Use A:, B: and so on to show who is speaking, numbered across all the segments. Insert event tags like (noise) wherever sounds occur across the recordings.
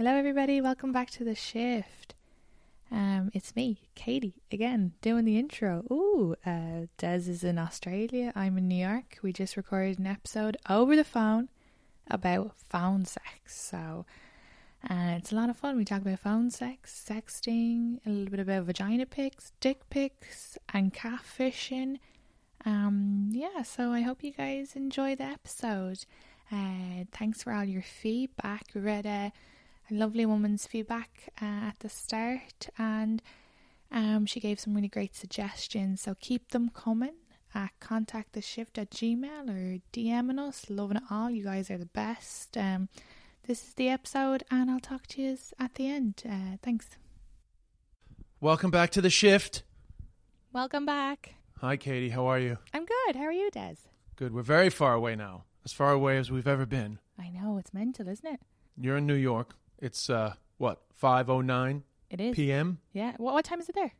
A: Hello, everybody. Welcome back to the shift. Um, it's me, Katie, again doing the intro. Ooh, uh, Des is in Australia. I'm in New York. We just recorded an episode over the phone about phone sex. So, uh, it's a lot of fun. We talk about phone sex, sexting, a little bit about vagina pics, dick pics, and catfishing. Um, yeah. So I hope you guys enjoy the episode. Uh, thanks for all your feedback. We read a, a lovely woman's feedback uh, at the start, and um, she gave some really great suggestions. So keep them coming. At contact the shift at gmail or DMing us. Loving it all. You guys are the best. Um, this is the episode, and I'll talk to you at the end. Uh, thanks.
B: Welcome back to the shift.
A: Welcome back.
B: Hi, Katie. How are you?
A: I'm good. How are you, Des?
B: Good. We're very far away now. As far away as we've ever been.
A: I know it's mental, isn't it?
B: You're in New York. It's uh what, 5:09
A: It is.
B: p.m.
A: Yeah. What, what time is it there?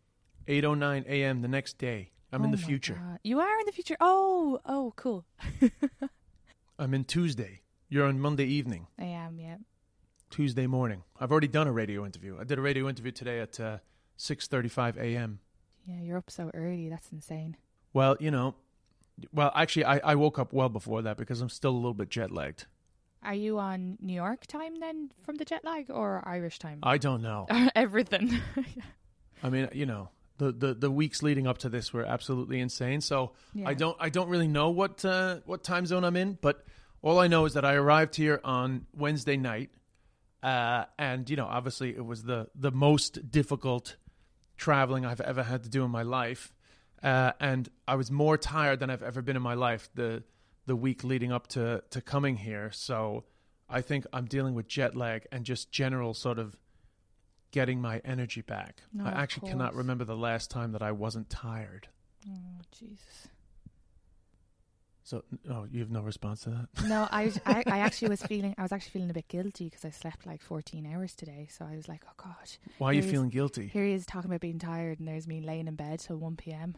B: 8:09 a.m. the next day. I'm in
A: Oh
B: the future.
A: God. You are in the future. Oh, oh, cool. (laughs)
B: I'm in Tuesday. You're on Monday evening.
A: I am. Yeah.
B: Tuesday morning. I've already done a radio interview. I did a radio interview today at uh, 6:35 a.m.
A: Yeah. You're up so early. That's insane.
B: Well, you know, well, actually, I, I woke up well before that because I'm still a little bit jet lagged.
A: Are you on New York time then from the jet lag or Irish time?
B: I don't know. (laughs)
A: Everything. (laughs)
B: I mean, you know, the, the, the weeks leading up to this were absolutely insane. So
A: Yeah.
B: I don't I don't really know what uh, what time zone I'm in, but all I know is that I arrived here on Wednesday night, uh, and you know, obviously, it was the the most difficult traveling I've ever had to do in my life, uh, and I was more tired than I've ever been in my life. The the week leading up to to coming here, so I think I'm dealing with jet lag and just general sort of getting my energy back.
A: No,
B: I actually cannot remember the last time that I wasn't tired.
A: oh, Jesus.
B: So, oh, you have no response to that?
A: No, I, (laughs) I, I actually was feeling, I was actually feeling a bit guilty because I slept like 14 hours today. So I was like, oh gosh.
B: Why are you
A: Here he is-
B: feeling guilty?
A: Here he is talking about being tired, and there's me laying in bed till 1 p.m.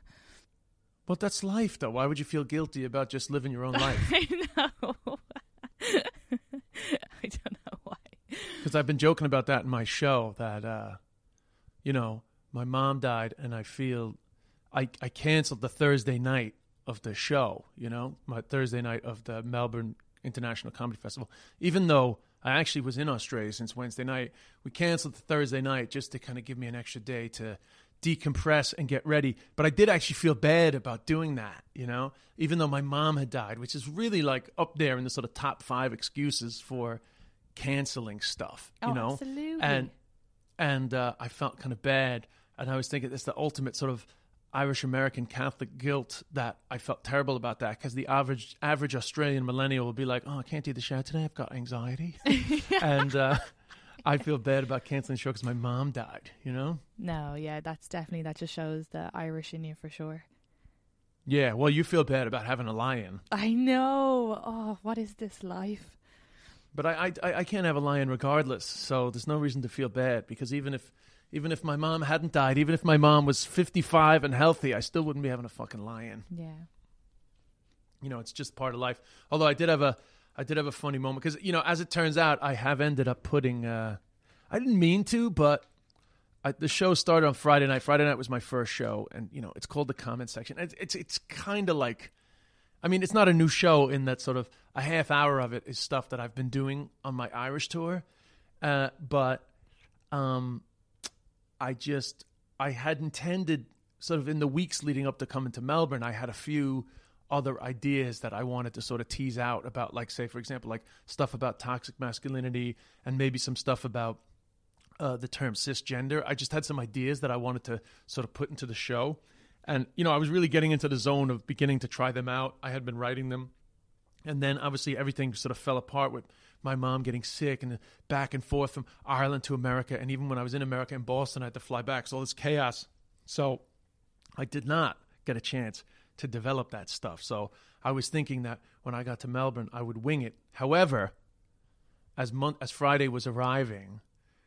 B: Well, that's life, though. Why would you feel guilty about just living your own (laughs) life?
A: I know. (laughs) I don't know why.
B: Because I've been joking about that in my show that, uh, you know, my mom died and I feel I, I canceled the Thursday night of the show, you know, my Thursday night of the Melbourne International Comedy Festival. Even though I actually was in Australia since Wednesday night, we canceled the Thursday night just to kind of give me an extra day to decompress and get ready. But I did actually feel bad about doing that, you know, even though my mom had died, which is really like up there in the sort of top five excuses for canceling stuff, you
A: Oh,
B: know?
A: absolutely.
B: And and uh, I felt kind of bad, and I was thinking it's the ultimate sort of Irish American Catholic guilt that I felt terrible about that because the average average Australian millennial will be like, "Oh, I can't do the show today. I've got anxiety," (laughs) and uh, I feel bad about canceling the show because my mom died. You know?
A: No, yeah, that's definitely, that just shows the Irish in you for sure.
B: Yeah. Well, you feel bad about having a lion,
A: I know. Oh, what is this life?
B: but I I, I can't have a lion regardless. So there's no reason to feel bad because even if even if my mom hadn't died, even if my mom was 55 and healthy, I still wouldn't be having a fucking lion.
A: Yeah.
B: you know it's just part of life although i did have a i did have a funny moment because you know as it turns out i have ended up putting uh i didn't mean to but I, the show started on friday night. Friday night was my first show and you know it's called the comment section. It's it's, it's kind of like I mean, it's not a new show in that sort of a half hour of it is stuff that I've been doing on my Irish tour, uh, but um, I just I had intended sort of in the weeks leading up to coming to Melbourne, I had a few other ideas that I wanted to sort of tease out about, like say for example, like stuff about toxic masculinity and maybe some stuff about uh, the term cisgender. I just had some ideas that I wanted to sort of put into the show. And, you know, I was really getting into the zone of beginning to try them out. I had been writing them. And then obviously everything sort of fell apart with my mom getting sick and back and forth from Ireland to America. And even when I was in America in Boston, I had to fly back. So all this chaos. So I did not get a chance to develop that stuff. So I was thinking that when I got to Melbourne, I would wing it. However, as month as Friday was arriving,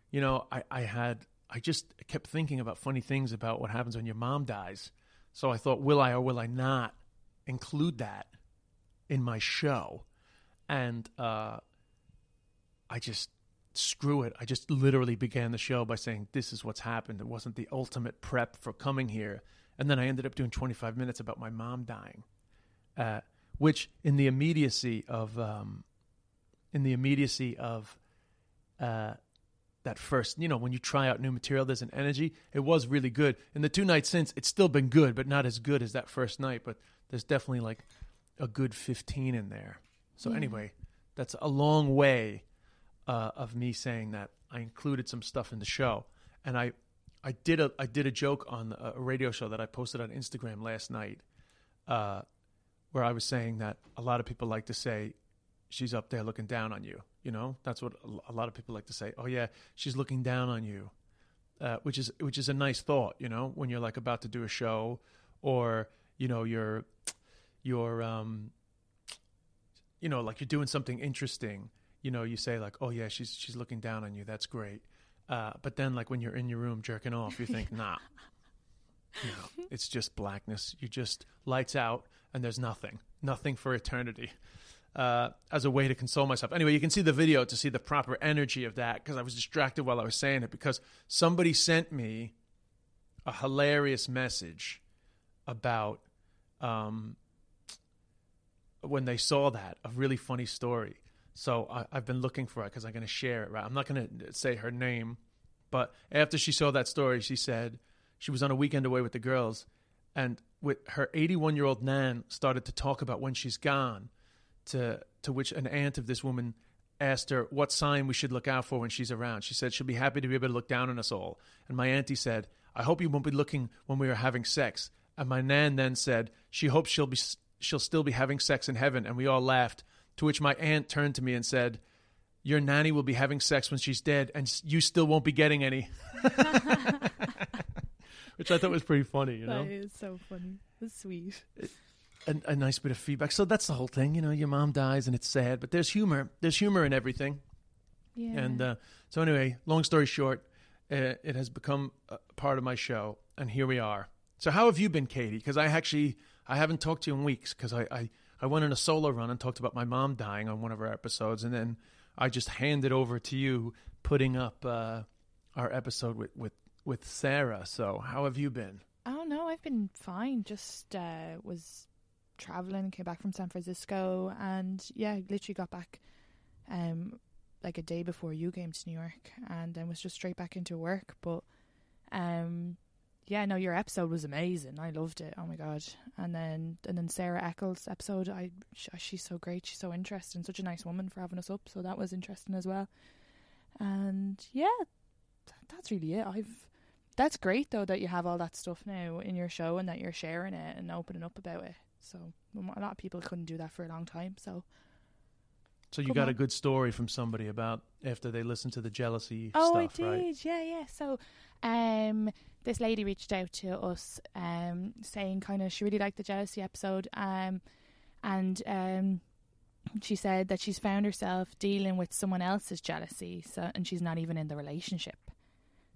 B: you know, I, I had I just kept thinking about funny things about what happens when your mom dies. So I thought, will I or will I not include that in my show? And uh, I just screw it. I just literally began the show by saying, "This is what's happened." It wasn't the ultimate prep for coming here, and then I ended up doing 25 minutes about my mom dying, uh, which in the immediacy of um, in the immediacy of uh, that first, you know, when you try out new material, there's an energy. It was really good. In the two nights since, it's still been good, but not as good as that first night. But there's definitely like a good 15 in there. So
A: Yeah.
B: anyway, that's a long way uh, of me saying that I included some stuff in the show, and I, I did a I did a joke on a radio show that I posted on Instagram last night, uh, where I was saying that a lot of people like to say she's up there looking down on you. You know, that's what a- a lot of people like to say. Oh yeah, she's looking down on you, uh, which is which is a nice thought. You know, when you're like about to do a show, or you know you're you're um, you know like you're doing something interesting. You know, you say like, oh yeah, she's she's looking down on you. That's great. Uh, but then like when you're in your room jerking off, you think, (laughs) nah. Know, it's just blackness. You just lights out, and there's nothing, nothing for eternity uh, as a way to console myself. Anyway, you can see the video to see the proper energy of that because I was distracted while I was saying it because somebody sent me a hilarious message about um, when they saw that, a really funny story. So I, I've been looking for it because I'm going to share it. Right, I'm not going to say her name, but after she saw that story, she said she was on a weekend away with the girls, and with her 81 year old nan started to talk about when she's gone to to which an aunt of this woman asked her what sign we should look out for when she's around. She said she'll be happy to be able to look down on us all. And my auntie said, "I hope you won't be looking when we are having sex." And my nan then said, "She hopes she'll be she'll still be having sex in heaven." And we all laughed. To which my aunt turned to me and said, "Your nanny will be having sex when she's dead, and you still won't be getting any." (laughs) Which I thought was pretty funny, you know.
A: That is so funny. That's sweet.
B: a, a nice bit of feedback. So that's the whole thing, you know. Your mom dies and it's sad, but there's humor. There's humor in everything.
A: Yeah.
B: And uh, so anyway, long story short, uh, it has become a part of my show, and here we are. So how have you been, Katie? Because I actually I haven't talked to you in weeks because I, I I went on a solo run and talked about my mom dying on one of our episodes, and then I just handed over to you putting up uh, our episode with with with Sarah. So how have you been?
A: Oh no, I've been fine. Just uh, was traveling, came back from San Francisco, and yeah, literally got back um like a day before you came to New York, and then was just straight back into work. But um, yeah, no, your episode was amazing. I loved it. Oh my god! And then and then Sarah Eccles episode, I she's so great. She's so interesting. Such a nice woman for having us up. So that was interesting as well. And yeah, that's really it. I've that's great though that you have all that stuff now in your show and that you're sharing it and opening up about it. So a lot of people couldn't do that for a long time. So
B: So you
A: Come
B: got
A: on.
B: a good story from somebody about after they listened to the jealousy
A: oh,
B: stuff,
A: I did,
B: right?
A: yeah, yeah. So um, this lady reached out to us um, saying kind of she really liked the jealousy episode um, and um, she said that she's found herself dealing with someone else's jealousy so and she's not even in the relationship.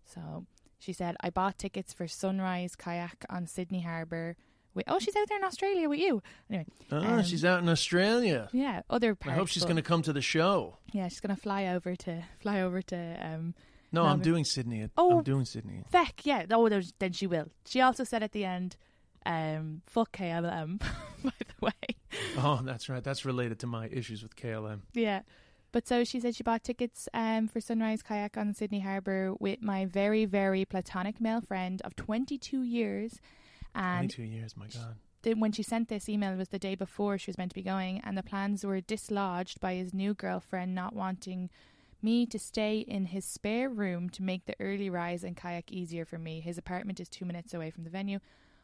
A: So she said, I bought tickets for Sunrise Kayak on Sydney Harbour. With, oh, she's out there in Australia with you. Anyway,
B: Ah,
A: Um,
B: she's out in Australia.
A: yeah, other
B: I hope she's going to come to the show.
A: Yeah, she's gonna fly over to fly over to um,
B: No, I'm doing Sydney.
A: Oh.
B: I'm doing Sydney.
A: Feck, yeah. Oh, then she will. She also said at the end Um, fuck KLM, (laughs) by the way.
B: Oh, that's right. That's related to my issues with KLM.
A: Yeah. But so she said she bought tickets um, for Sunrise Kayak on Sydney Harbour with my very, very platonic male friend of 22 years. And
B: 22 years, my God.
A: the, when she sent this email it was the day before she was meant to be going, and the plans were dislodged by his new girlfriend not wanting me to stay in his spare room to make the early rise and kayak easier for me. His apartment is two minutes away from the venue.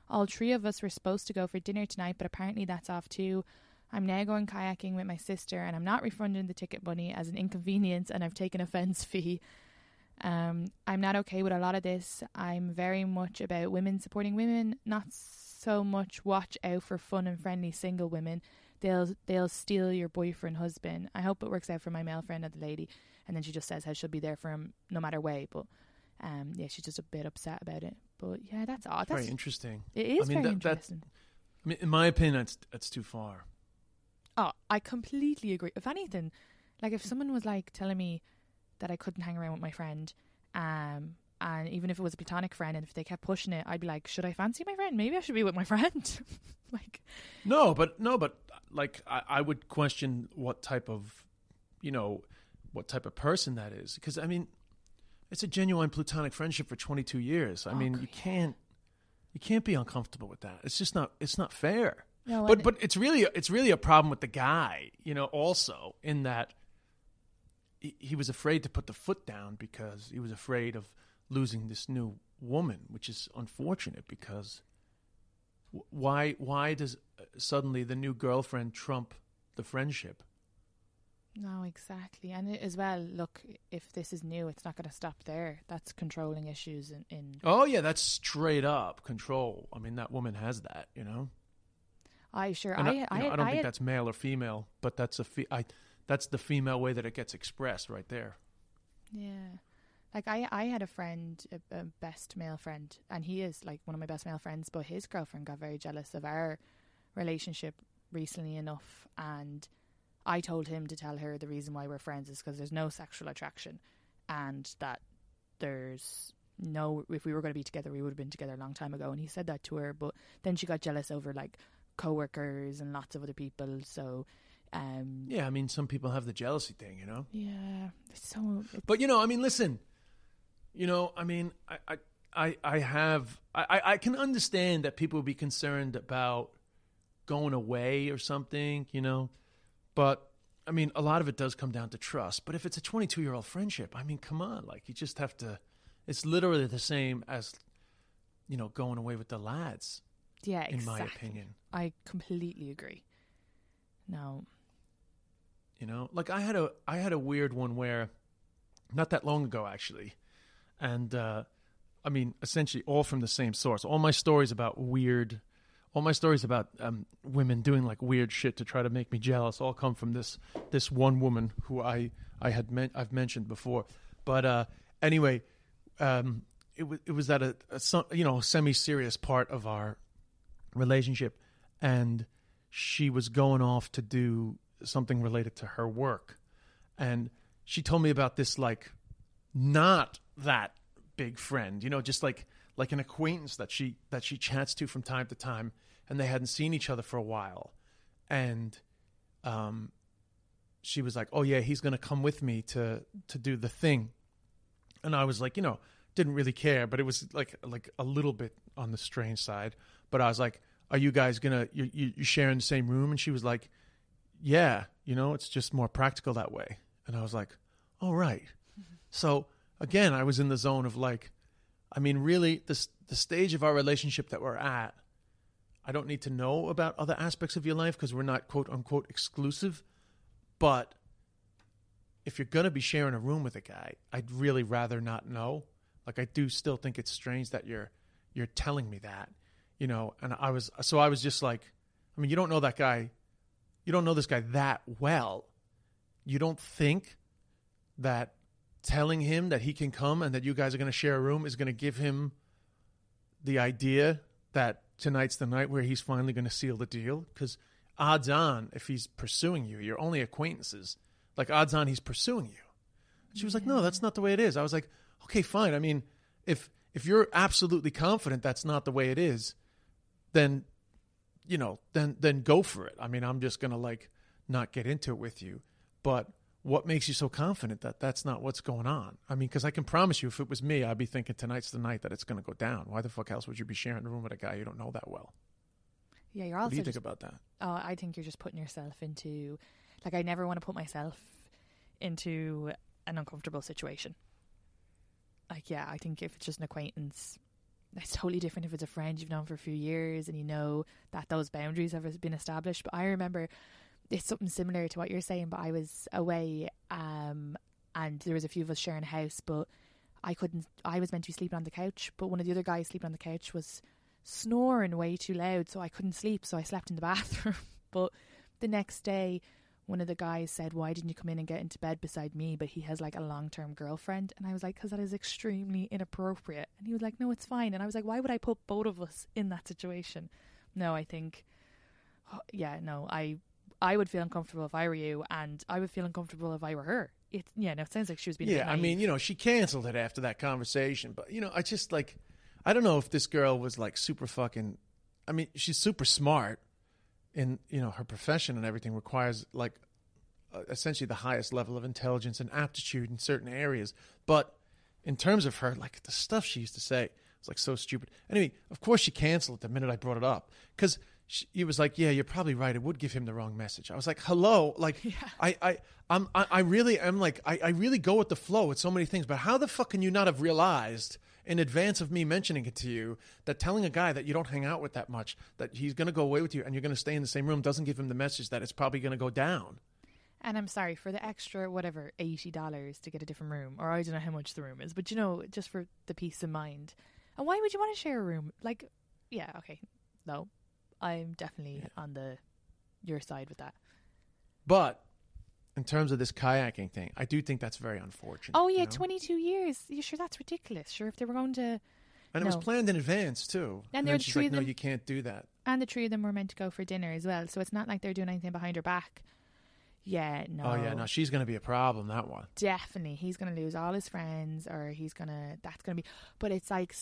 A: All three of us were supposed to go for dinner tonight, but apparently that's off too. I'm now going kayaking with my sister, and I'm not refunding the ticket money as an inconvenience, and I've taken a fence (laughs) fee. Um, I'm not okay with a lot of this. I'm very much about women supporting women, not so much watch out for fun and friendly single women. They'll they'll steal your boyfriend husband. I hope it works out for my male friend and the lady. And then she just says how she'll be there for him no matter way. But um, yeah, she's just a bit upset about it. But yeah, that's odd. That's
B: Very interesting.
A: it is
B: I mean,
A: very
B: that- that's-
A: interesting.
B: I mean, in my opinion, that's that's too far.
A: Oh, I completely agree. If anything, like if someone was like telling me that I couldn't hang around with my friend, um, and even if it was a platonic friend, and if they kept pushing it, I'd be like, should I fancy my friend? Maybe I should be with my friend. (laughs) like,
B: No, but no, but like I, I would question what type of, you know, what type of person that is because I mean, it's a genuine platonic friendship for 22 years. I
A: Oh,
B: mean,
A: God,
B: you can't you can't be uncomfortable with that. It's just not it's not fair.
A: No,
B: but but it's really it's really a problem with the guy, you know, also in that he, he was afraid to put the foot down because he was afraid of losing this new woman, which is unfortunate because why why does uh, suddenly the new girlfriend trump the friendship?
A: no, exactly. And as well, look, if this is new, it's not going to stop there. That's controlling issues in. in
B: Oh yeah, that's straight up control. I mean, that woman has that, you know.
A: I sure,
B: And
A: I,
B: I, you know,
A: I,
B: I don't
A: I
B: think
A: had-
B: that's male or female, but that's a fe- I, that's the female way that it gets expressed right there.
A: Yeah. Like I, I had a friend, a, a best male friend, and he is like one of my best male friends. But his girlfriend got very jealous of our relationship recently enough, and I told him to tell her the reason why we're friends is because there's no sexual attraction, and that there's no. If we were going to be together, we would have been together a long time ago. And he said that to her, but then she got jealous over like coworkers and lots of other people. So, um,
B: Yeah, I mean, some people have the jealousy thing, you know.
A: yeah, it's so. It's,
B: But you know, I mean, listen, you know, I mean, I, I, I, I have, I, I- I can understand that people would be concerned about going away or something, you know, but I mean, a lot of it does come down to trust. But if it's a 22 year old friendship, I mean, come on, like you just have to. It's literally the same as, you know, going away with the lads.
A: yeah,
B: in my opinion.
A: I completely agree. No.
B: You know, like I had a I had a weird one where, not that long ago actually, and uh, I mean essentially all from the same source. All my stories about weird, all my stories about um, women doing like weird shit to try to make me jealous all come from this this one woman who I I had men- I've mentioned before. But uh, anyway, um, it was it was at a, a you know semi serious part of our relationship and she was going off to do something related to her work and she told me about this like not that big friend you know just like like an acquaintance that she that she chats to from time to time and they hadn't seen each other for a while and um she was like oh yeah he's going to come with me to to do the thing and I was like, you know, didn't really care, but it was like like a little bit on the strange side. But I was like, "Are you guys gonna you you you sharing the same room?" And she was like, "Yeah, you know, it's just more practical that way." And I was like, "All right." So again, I was in the zone of like, I mean, really, this the stage of our relationship that we're at. I don't need to know about other aspects of your life because we're not quote unquote exclusive, but if you're gonna be sharing a room with a guy, I'd really rather not know. Like I do still think it's strange that you're you're telling me that, you know. And I was so I was just like, I mean, you don't know that guy, you don't know this guy that well. You don't think that telling him that he can come and that you guys are going to share a room is going to give him the idea that tonight's the night where he's finally going to seal the deal because odds on if he's pursuing you you're only acquaintances like odds on he's pursuing you she was like no that's not the way it is i was like okay fine i mean if if you're absolutely confident that's not the way it is then you know, then then go for it. I mean, I'm just gonna like not get into it with you. But what makes you so confident that that's not what's going on? I mean, because I can promise you, if it was me, I'd be thinking tonight's the night that it's gonna go down. Why the fuck else would you be sharing a room with a guy you don't know that well?
A: Yeah, you're also.
B: What do you think
A: just-
B: about that?
A: Oh, I think you're just putting yourself into like I never want to put myself into an uncomfortable situation. Like, yeah, I think if it's just an acquaintance, it's totally different if it's a friend you've known for a few years and you know that those boundaries have been established. But I remember it's something similar to what you're saying, but I was away um, and there was a few of us sharing a house, but I couldn't, I was meant to be sleeping on the couch, but one of the other guys sleeping on the couch was snoring way too loud, so I couldn't sleep, so I slept in the (laughs) bathroom. but the next day, one of the guys said, Why didn't you come in and get into bed beside me? But he has like a long term girlfriend. And I was like, Because that is extremely inappropriate. And he was like, No, it's fine. And I was like, Why would I put both of us in that situation? No, I think, oh, yeah, no, I. I would feel uncomfortable if I were you, and I would feel uncomfortable if I were her. It, yeah, no, it sounds like she was being.
B: Yeah, I mean, you know, she canceled it after that conversation, but you know, I just like, I don't know if this girl was like super fucking. I mean, she's super smart, in you know her profession and everything requires like uh, essentially the highest level of intelligence and aptitude in certain areas. But in terms of her, like the stuff she used to say it's like so stupid. Anyway, of course she canceled it the minute I brought it up because he was like, "Yeah, you're probably right. It would give him the wrong message." I was like, "Hello, like (laughs) I, I, I'm, I, I really am like, I, I really go with the flow with so many things. But how the fuck can you not have realized?" In advance of me mentioning it to you, that telling a guy that you don't hang out with that much, that he's going to go away with you and you're going to stay in the same room, doesn't give him the message that it's probably going to go down.
A: And I'm sorry for the extra whatever eighty dollars to get a different room, or I don't know how much the room is, but you know, just for the peace of mind. And why would you want to share a room? Like, yeah, okay, no, I'm definitely on the your side with that.
B: But in terms of this kayaking thing, I do think that's very unfortunate.
A: Oh
B: you
A: yeah,
B: know?
A: twenty two years. You sure that's ridiculous? Sure, if they were going to,
B: And it was planned in advance too.
A: And
B: then
A: there
B: she's like,
A: of
B: "No, you can't do that."
A: and the three of them were meant to go for dinner as well. So it's not like they're doing anything behind her back. Yeah, no.
B: Oh yeah, no, she's going to be a problem. That one.
A: definitely he's going to lose all his friends or he's going to that's going to be but it's like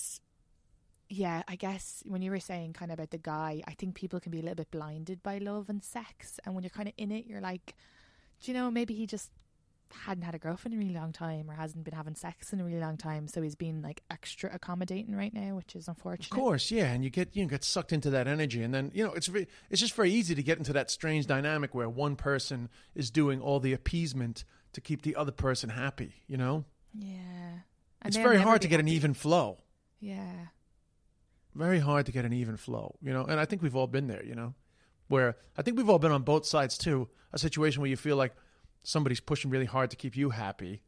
A: yeah i guess when you were saying kind of about the guy i think people can be a little bit blinded by love and sex and when you're kind of in it you're like do you know maybe he just hadn't had a girlfriend in a really long time or hasn't been having sex in a really long time so he's being like extra accommodating right now which is unfortunate
B: Of course, yeah, and you get you get sucked into that energy, and then you know it's very, it's just very easy to get into that strange dynamic where one person is doing all the appeasement to keep the other person happy. You know,
A: yeah And
B: it's very hard to get an even flow.
A: yeah
B: very hard to get an even flow, you know. And I think we've all been there, you know, where I think we've all been on both sides too. A situation where you feel like somebody's pushing really hard to keep you happy,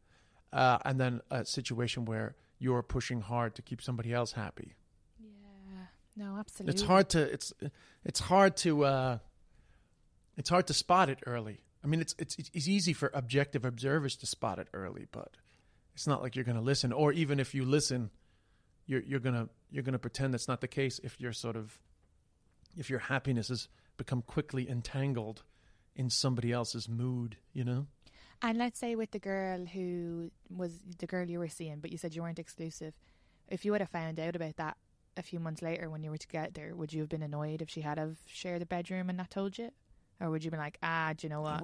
B: uh, and then a situation where you're pushing hard to keep somebody else happy.
A: yeah no absolutely
B: It's hard to it's it's hard to uh, it's hard to spot it early. I mean, it's it's it's easy for objective observers to spot it early, but it's not like you're going to listen, or even if you listen, you're you're gonna you're gonna pretend that's not the case if you're sort of if your happiness has become quickly entangled in somebody else's mood, you know.
A: And let's say with the girl who was the girl you were seeing, but you said you weren't exclusive. If you would have found out about that a few months later when you were together, would you have been annoyed if she had have shared a bedroom and not told you? Or would you have been like, ah, do you know what?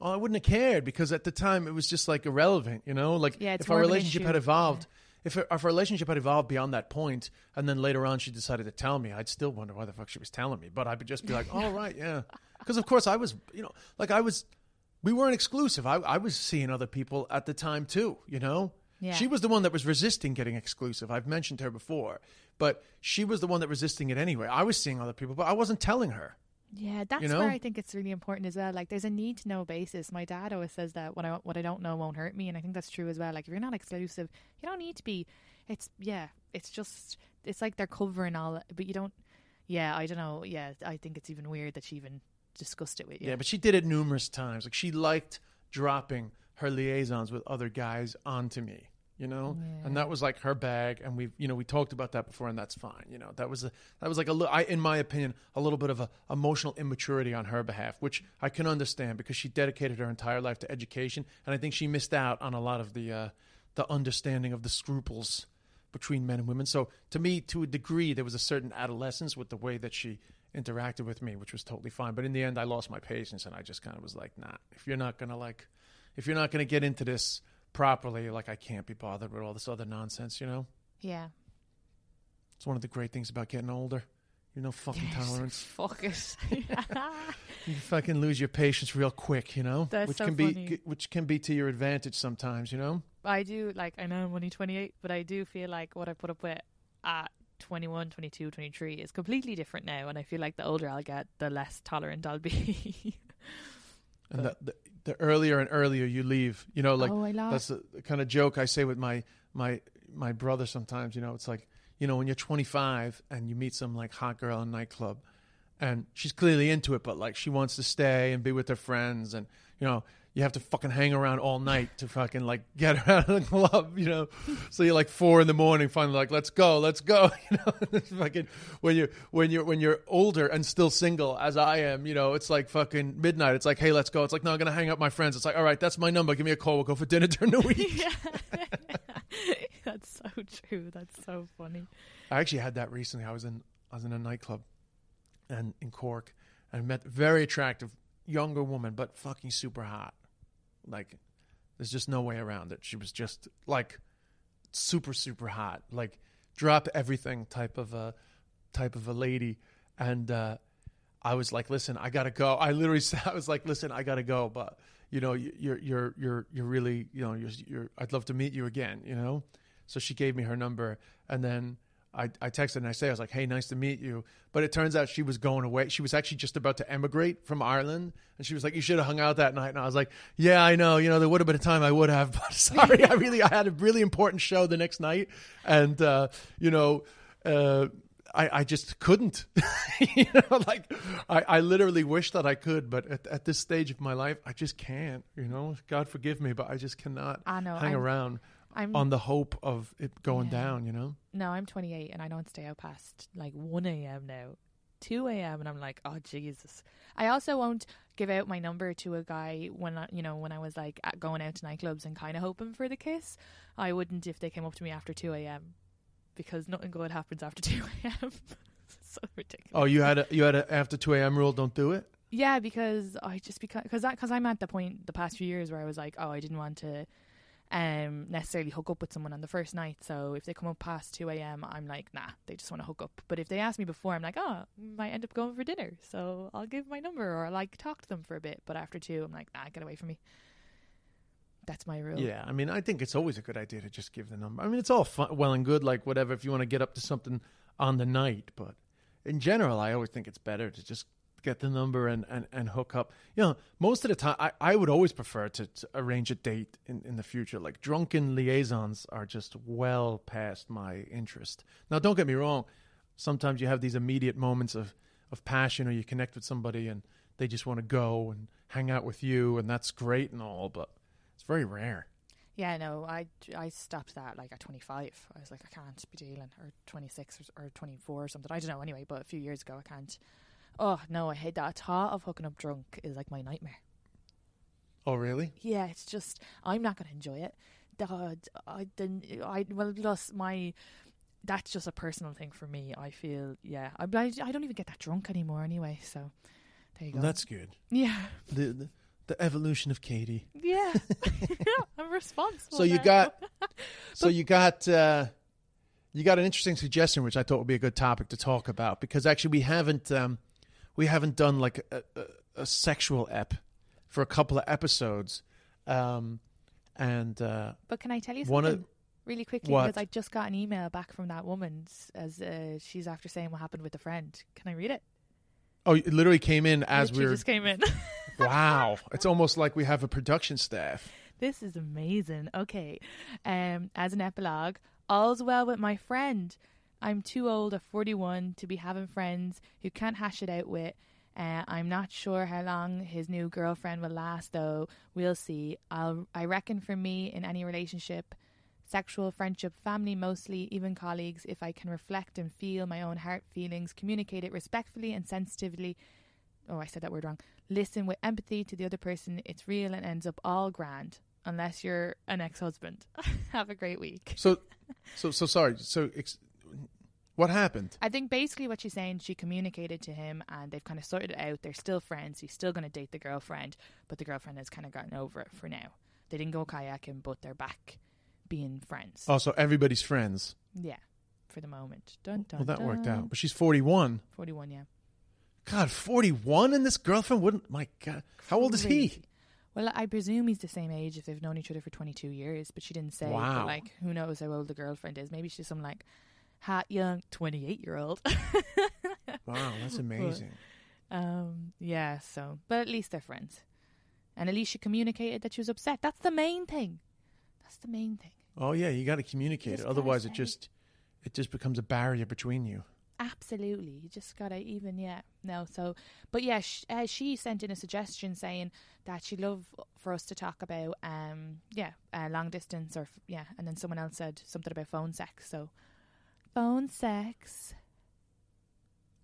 B: Oh, I wouldn't have cared because at the time it was just like irrelevant, you know. Like
A: Yeah,
B: if our
A: more of an
B: relationship had evolved, if, if our relationship had evolved beyond that point, and then later on she decided to tell me, I'd still wonder why the fuck she was telling me. But I would just be like, "All right, yeah," because of course I was, you know, like I was, we weren't exclusive. I, I was seeing other people at the time too, you know.
A: Yeah.
B: She was the one that was resisting getting exclusive. I've mentioned her before, but she was the one that resisting it anyway. I was seeing other people, but I wasn't telling her.
A: Yeah, that's
B: know?
A: where I think it's really important as well. Like, there's a need to know basis. My dad always says that what I what I don't know won't hurt me, and I think that's true as well. Like, if you're not exclusive, you don't need to be. It's yeah, it's just it's like they're covering all, but you don't. Yeah, I don't know. Yeah, I think it's even weird that she even discussed it with you.
B: Yeah, but she did it numerous times. Like she liked dropping her liaisons with other guys onto me, you know, and that was like her bag. And we, you know, we talked about that before, and that's fine. You know, that was a that was like a I, in my opinion, a little bit of a emotional immaturity on her behalf, which I can understand because she dedicated her entire life to education, and I think she missed out on a lot of the uh, the understanding of the scruples between men and women. So to me, to a degree, there was a certain adolescence with the way that she interacted with me, which was totally fine. But in the end, I lost my patience, and I just kind of was like, nah, if you're not gonna like, if you're not gonna get into this properly, like I can't be bothered with all this other nonsense, you know.
A: Yeah.
B: It's one of the great things about getting older. You know, (laughs) fucking tolerance.
A: Fuck it. (laughs) (laughs)
B: You fucking lose your patience real quick, you know,
A: That's
B: which
A: so
B: can
A: funny.
B: be which can be to your advantage sometimes, you know.
A: I do like I know I'm only 28, but I do feel like what I put up with at 21, 22, 23 is completely different now, and I feel like the older I'll get, the less tolerant I'll be.
B: And the, the the earlier and earlier you leave, you know, like
A: Oh,
B: that's the the kind of joke I say with my my my brother sometimes. You know, it's like you know when you're 25 and you meet some like hot girl in a nightclub, and she's clearly into it, but like she wants to stay and be with her friends, and you know you have to fucking hang around all night to fucking like get her (laughs) out of the club, you know. So you're like four in the morning, finally like let's go, let's go, (laughs) you know. Fucking when you when you're when you're older and still single as I am, you know, it's like fucking midnight. It's like hey, let's go. It's like no, I'm gonna hang up my friends. It's like all right, that's my number. Give me a call. We'll go for dinner during the (laughs) week. yeah.
A: That's so true. That's so funny.
B: I actually had that recently. I was in I was in a nightclub and in Cork and met a very attractive younger woman, but fucking super hot. Like there's just no way around it. She was just like super super hot, like drop everything type of a type of a lady. And uh, I was like, listen, I gotta go. I literally (laughs) said, I was like, listen, I gotta go, but you know, you- you're you're you're you're really you know you're you're. I'd love to meet you again. You know. So she gave me her number, and then I, I texted and I say I was like, "Hey, nice to meet you." But it turns out she was going away. She was actually just about to emigrate from Ireland, and she was like, "You should have hung out that night." And I was like, "Yeah, I know. You know, there would have been a time I would have, (laughs) but sorry, I really I had a really important show the next night, and uh, you know." Uh, I, I just couldn't, (laughs) you know, like I, I literally wish that I could, but at, at this stage of my life, I just can't, you know, God forgive me, but I just cannot
A: I know,
B: hang
A: I'm-
B: around
A: I'm
B: on the hope of it going
A: Yeah.
B: down, you know?
A: no, I'm 28 and I don't stay out past like 1 a.m. now, 2 a.m. and I'm like, oh Jesus. I also won't give out my number to a guy when I, you know when I was like going out to nightclubs and kind of hoping for the kiss. I wouldn't if they came up to me after 2 a.m. because nothing good happens after (laughs) 2 a.m. so ridiculous.
B: Oh, you had a, you had a after 2 a.m. rule, don't do it?
A: Yeah, because I just because because because I'm at the point the past few years where I was like, oh, I didn't want to um necessarily hook up with someone on the first night. So if they come up past two a.m., I'm like, nah, they just want to hook up. But if they ask me before, I'm like, oh, might end up going for dinner, so I'll give my number or like talk to them for a bit. But after two, I'm like, nah, get away from me. That's my rule.
B: Yeah, I mean, I think it's always a good idea to just give the number. I mean, it's all fun, well and good, like whatever, if you want to get up to something on the night. But in general, I always think it's better to just get the number and, and, and hook up. You know, most of the time, I, I would always prefer to, to arrange a date in, in the future. Like drunken liaisons are just well past my interest. Now, don't get me wrong. Sometimes you have these immediate moments of, of passion or you connect with somebody and they just want to go and hang out with you, and that's great and all, but it's very rare.
A: Yeah, no, I, I stopped that like at 25. I was like, I can't be dealing, or 26 or, or 24 or something. I don't know anyway, but a few years ago, I can't. Oh, no, I hate that. Thought of hooking up drunk is like my nightmare.
B: Oh, really?
A: Yeah, it's just, I'm not going to enjoy it. God, I, then, I, well, plus my, that's just a personal thing for me. I feel, yeah, I, I, I don't even get that drunk anymore anyway, so there you go.
B: Well, that's good.
A: yeah,
B: The, the the evolution of Katie.
A: yeah, (laughs) (laughs) I'm responsible.
B: So you
A: now.
B: got (laughs) so you got uh, you got an interesting suggestion, which I thought would be a good topic to talk about because actually we haven't um, we haven't done like a, a, a sexual ep for a couple of episodes, um, and uh,
A: But can I tell you
B: One of-
A: something really quickly?
B: What?
A: Because I just got an email back from that woman as uh, she's after saying what happened with a friend. Can I read it?
B: oh, it literally came in as
A: Literally
B: we were.
A: just came in. (laughs)
B: wow, it's almost like we have a production staff.
A: this is amazing. Okay, um, as an epilogue, all's well with my friend. I'm too old at 41 to be having friends who can't hash it out with. Uh, I'm not sure how long his new girlfriend will last, though. We'll see. I'll, I reckon for me, in any relationship, sexual, friendship, family mostly, even colleagues, if I can reflect and feel my own heart feelings, communicate it respectfully and sensitively. Oh, I said that word wrong. Listen with empathy to the other person, it's real and ends up all grand. unless you're an ex-husband. (laughs) Have a great week.
B: So, so, so sorry. So, ex- what happened?
A: I think basically what she's saying, she communicated to him and they've kind of sorted it out. They're still friends. He's still going to date the girlfriend, but the girlfriend has kind of gotten over it for now. They didn't go kayaking, but they're back being friends.
B: Oh, so everybody's friends.
A: Yeah, for the moment. Dun, dun,
B: Well, that worked out. But she's 41.
A: 41, yeah.
B: God, 41 and this girlfriend wouldn't. My God. How old is he?
A: Well, I presume he's the same age if they've known each other for 22 years, but she didn't say.
B: Wow.
A: But like, who knows how old the girlfriend is? Maybe she's some like hot young 28 year old. (laughs)
B: Wow, that's amazing.
A: um, yeah. So, but at least they're friends, and at least she communicated that she was upset. That's the main thing. That's the main thing.
B: Oh, yeah, you got to communicate it. Otherwise, it just it just becomes a barrier between you.
A: Absolutely, you just gotta even yeah no so but yeah sh- uh, she sent in a suggestion saying that she'd love for us to talk about um yeah uh, long distance or f- yeah and then someone else said something about phone sex so phone sex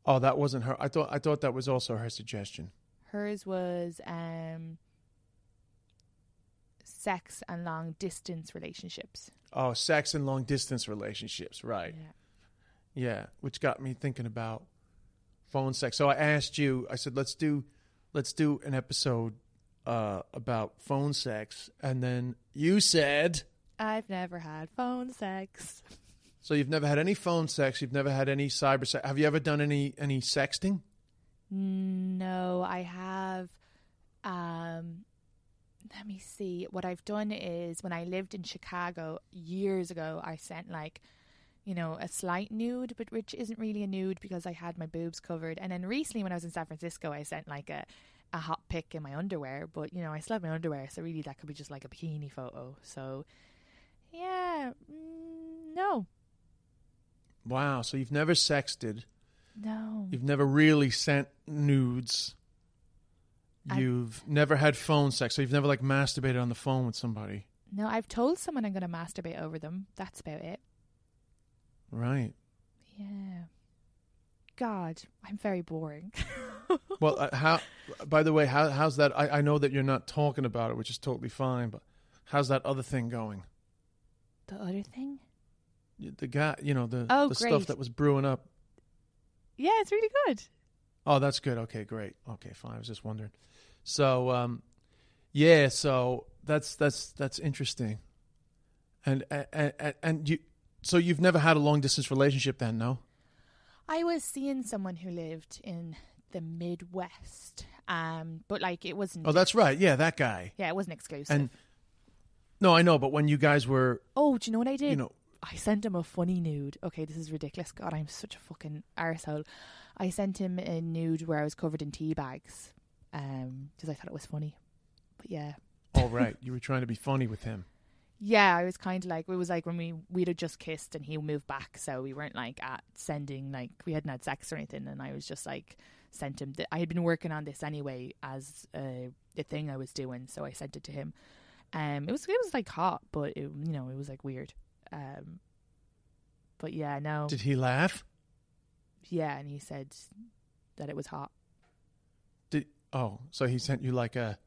B: Oh, that wasn't her. I thought I thought that was also her suggestion.
A: hers was um sex and long distance relationships
B: Oh, sex and long distance relationships, right?
A: yeah
B: Yeah, which got me thinking about phone sex. So I asked you. I said, "Let's do, let's do an episode uh, about phone sex," and then you said,
A: I've never had phone sex (laughs)
B: "So you've never had any phone sex? You've never had any cyber sex? Have you ever done any any sexting?"
A: No, I have. Um, let me see. What I've done is when I lived in Chicago years ago, I sent like, you know, a slight nude, but which isn't really a nude because I had my boobs covered. And then recently, when I was in San Francisco, I sent like a a hot pic in my underwear, but you know, I still have my underwear, so really that could be just like a bikini photo. So, yeah, mm, no,
B: Wow. So you've never sexted.
A: no.
B: You've never really sent nudes.
A: I-
B: You've never had phone sex. So you've never like masturbated on the phone with somebody,
A: No, I've told someone I'm going to masturbate over them. That's about it.
B: right?
A: Yeah. God, I'm very boring. (laughs)
B: Well, uh, how? By the way, how, how's that? I, I know that you're not talking about it, which is totally fine. But how's that other thing going?
A: the other thing?
B: The guy, you know, the
A: Oh,
B: the
A: great.
B: stuff that was brewing up.
A: Yeah, it's really good.
B: Oh, that's good. Okay, great. Okay, fine. I was just wondering. So, um, yeah. So that's that's that's interesting. And and and, and you. So you've never had a long distance relationship then, no?
A: I was seeing someone who lived in the Midwest, um, but like it wasn't.
B: Oh, that's right. Yeah, that guy.
A: yeah, it wasn't exclusive.
B: And no, I know. But when you guys were,
A: oh, do you know what I did?
B: you know,
A: I sent him a funny nude. Okay, this is ridiculous. God, I'm such a fucking arsehole. I sent him a nude where I was covered in tea bags, um, because I thought it was funny. But yeah,
B: all right, you were trying to be funny with him.
A: Yeah, I was kind of like it was like when we we'd had just kissed and he moved back, so we weren't like at sending like we hadn't had sex or anything, and I was just like sent him. The, I had been working on this anyway as a, a thing I was doing, so I sent it to him. Um, it was it was like hot, but it, you know it was like weird. Um, but yeah, no,
B: Did he laugh?
A: yeah, and he said that it was hot.
B: Did oh, so he sent you like a,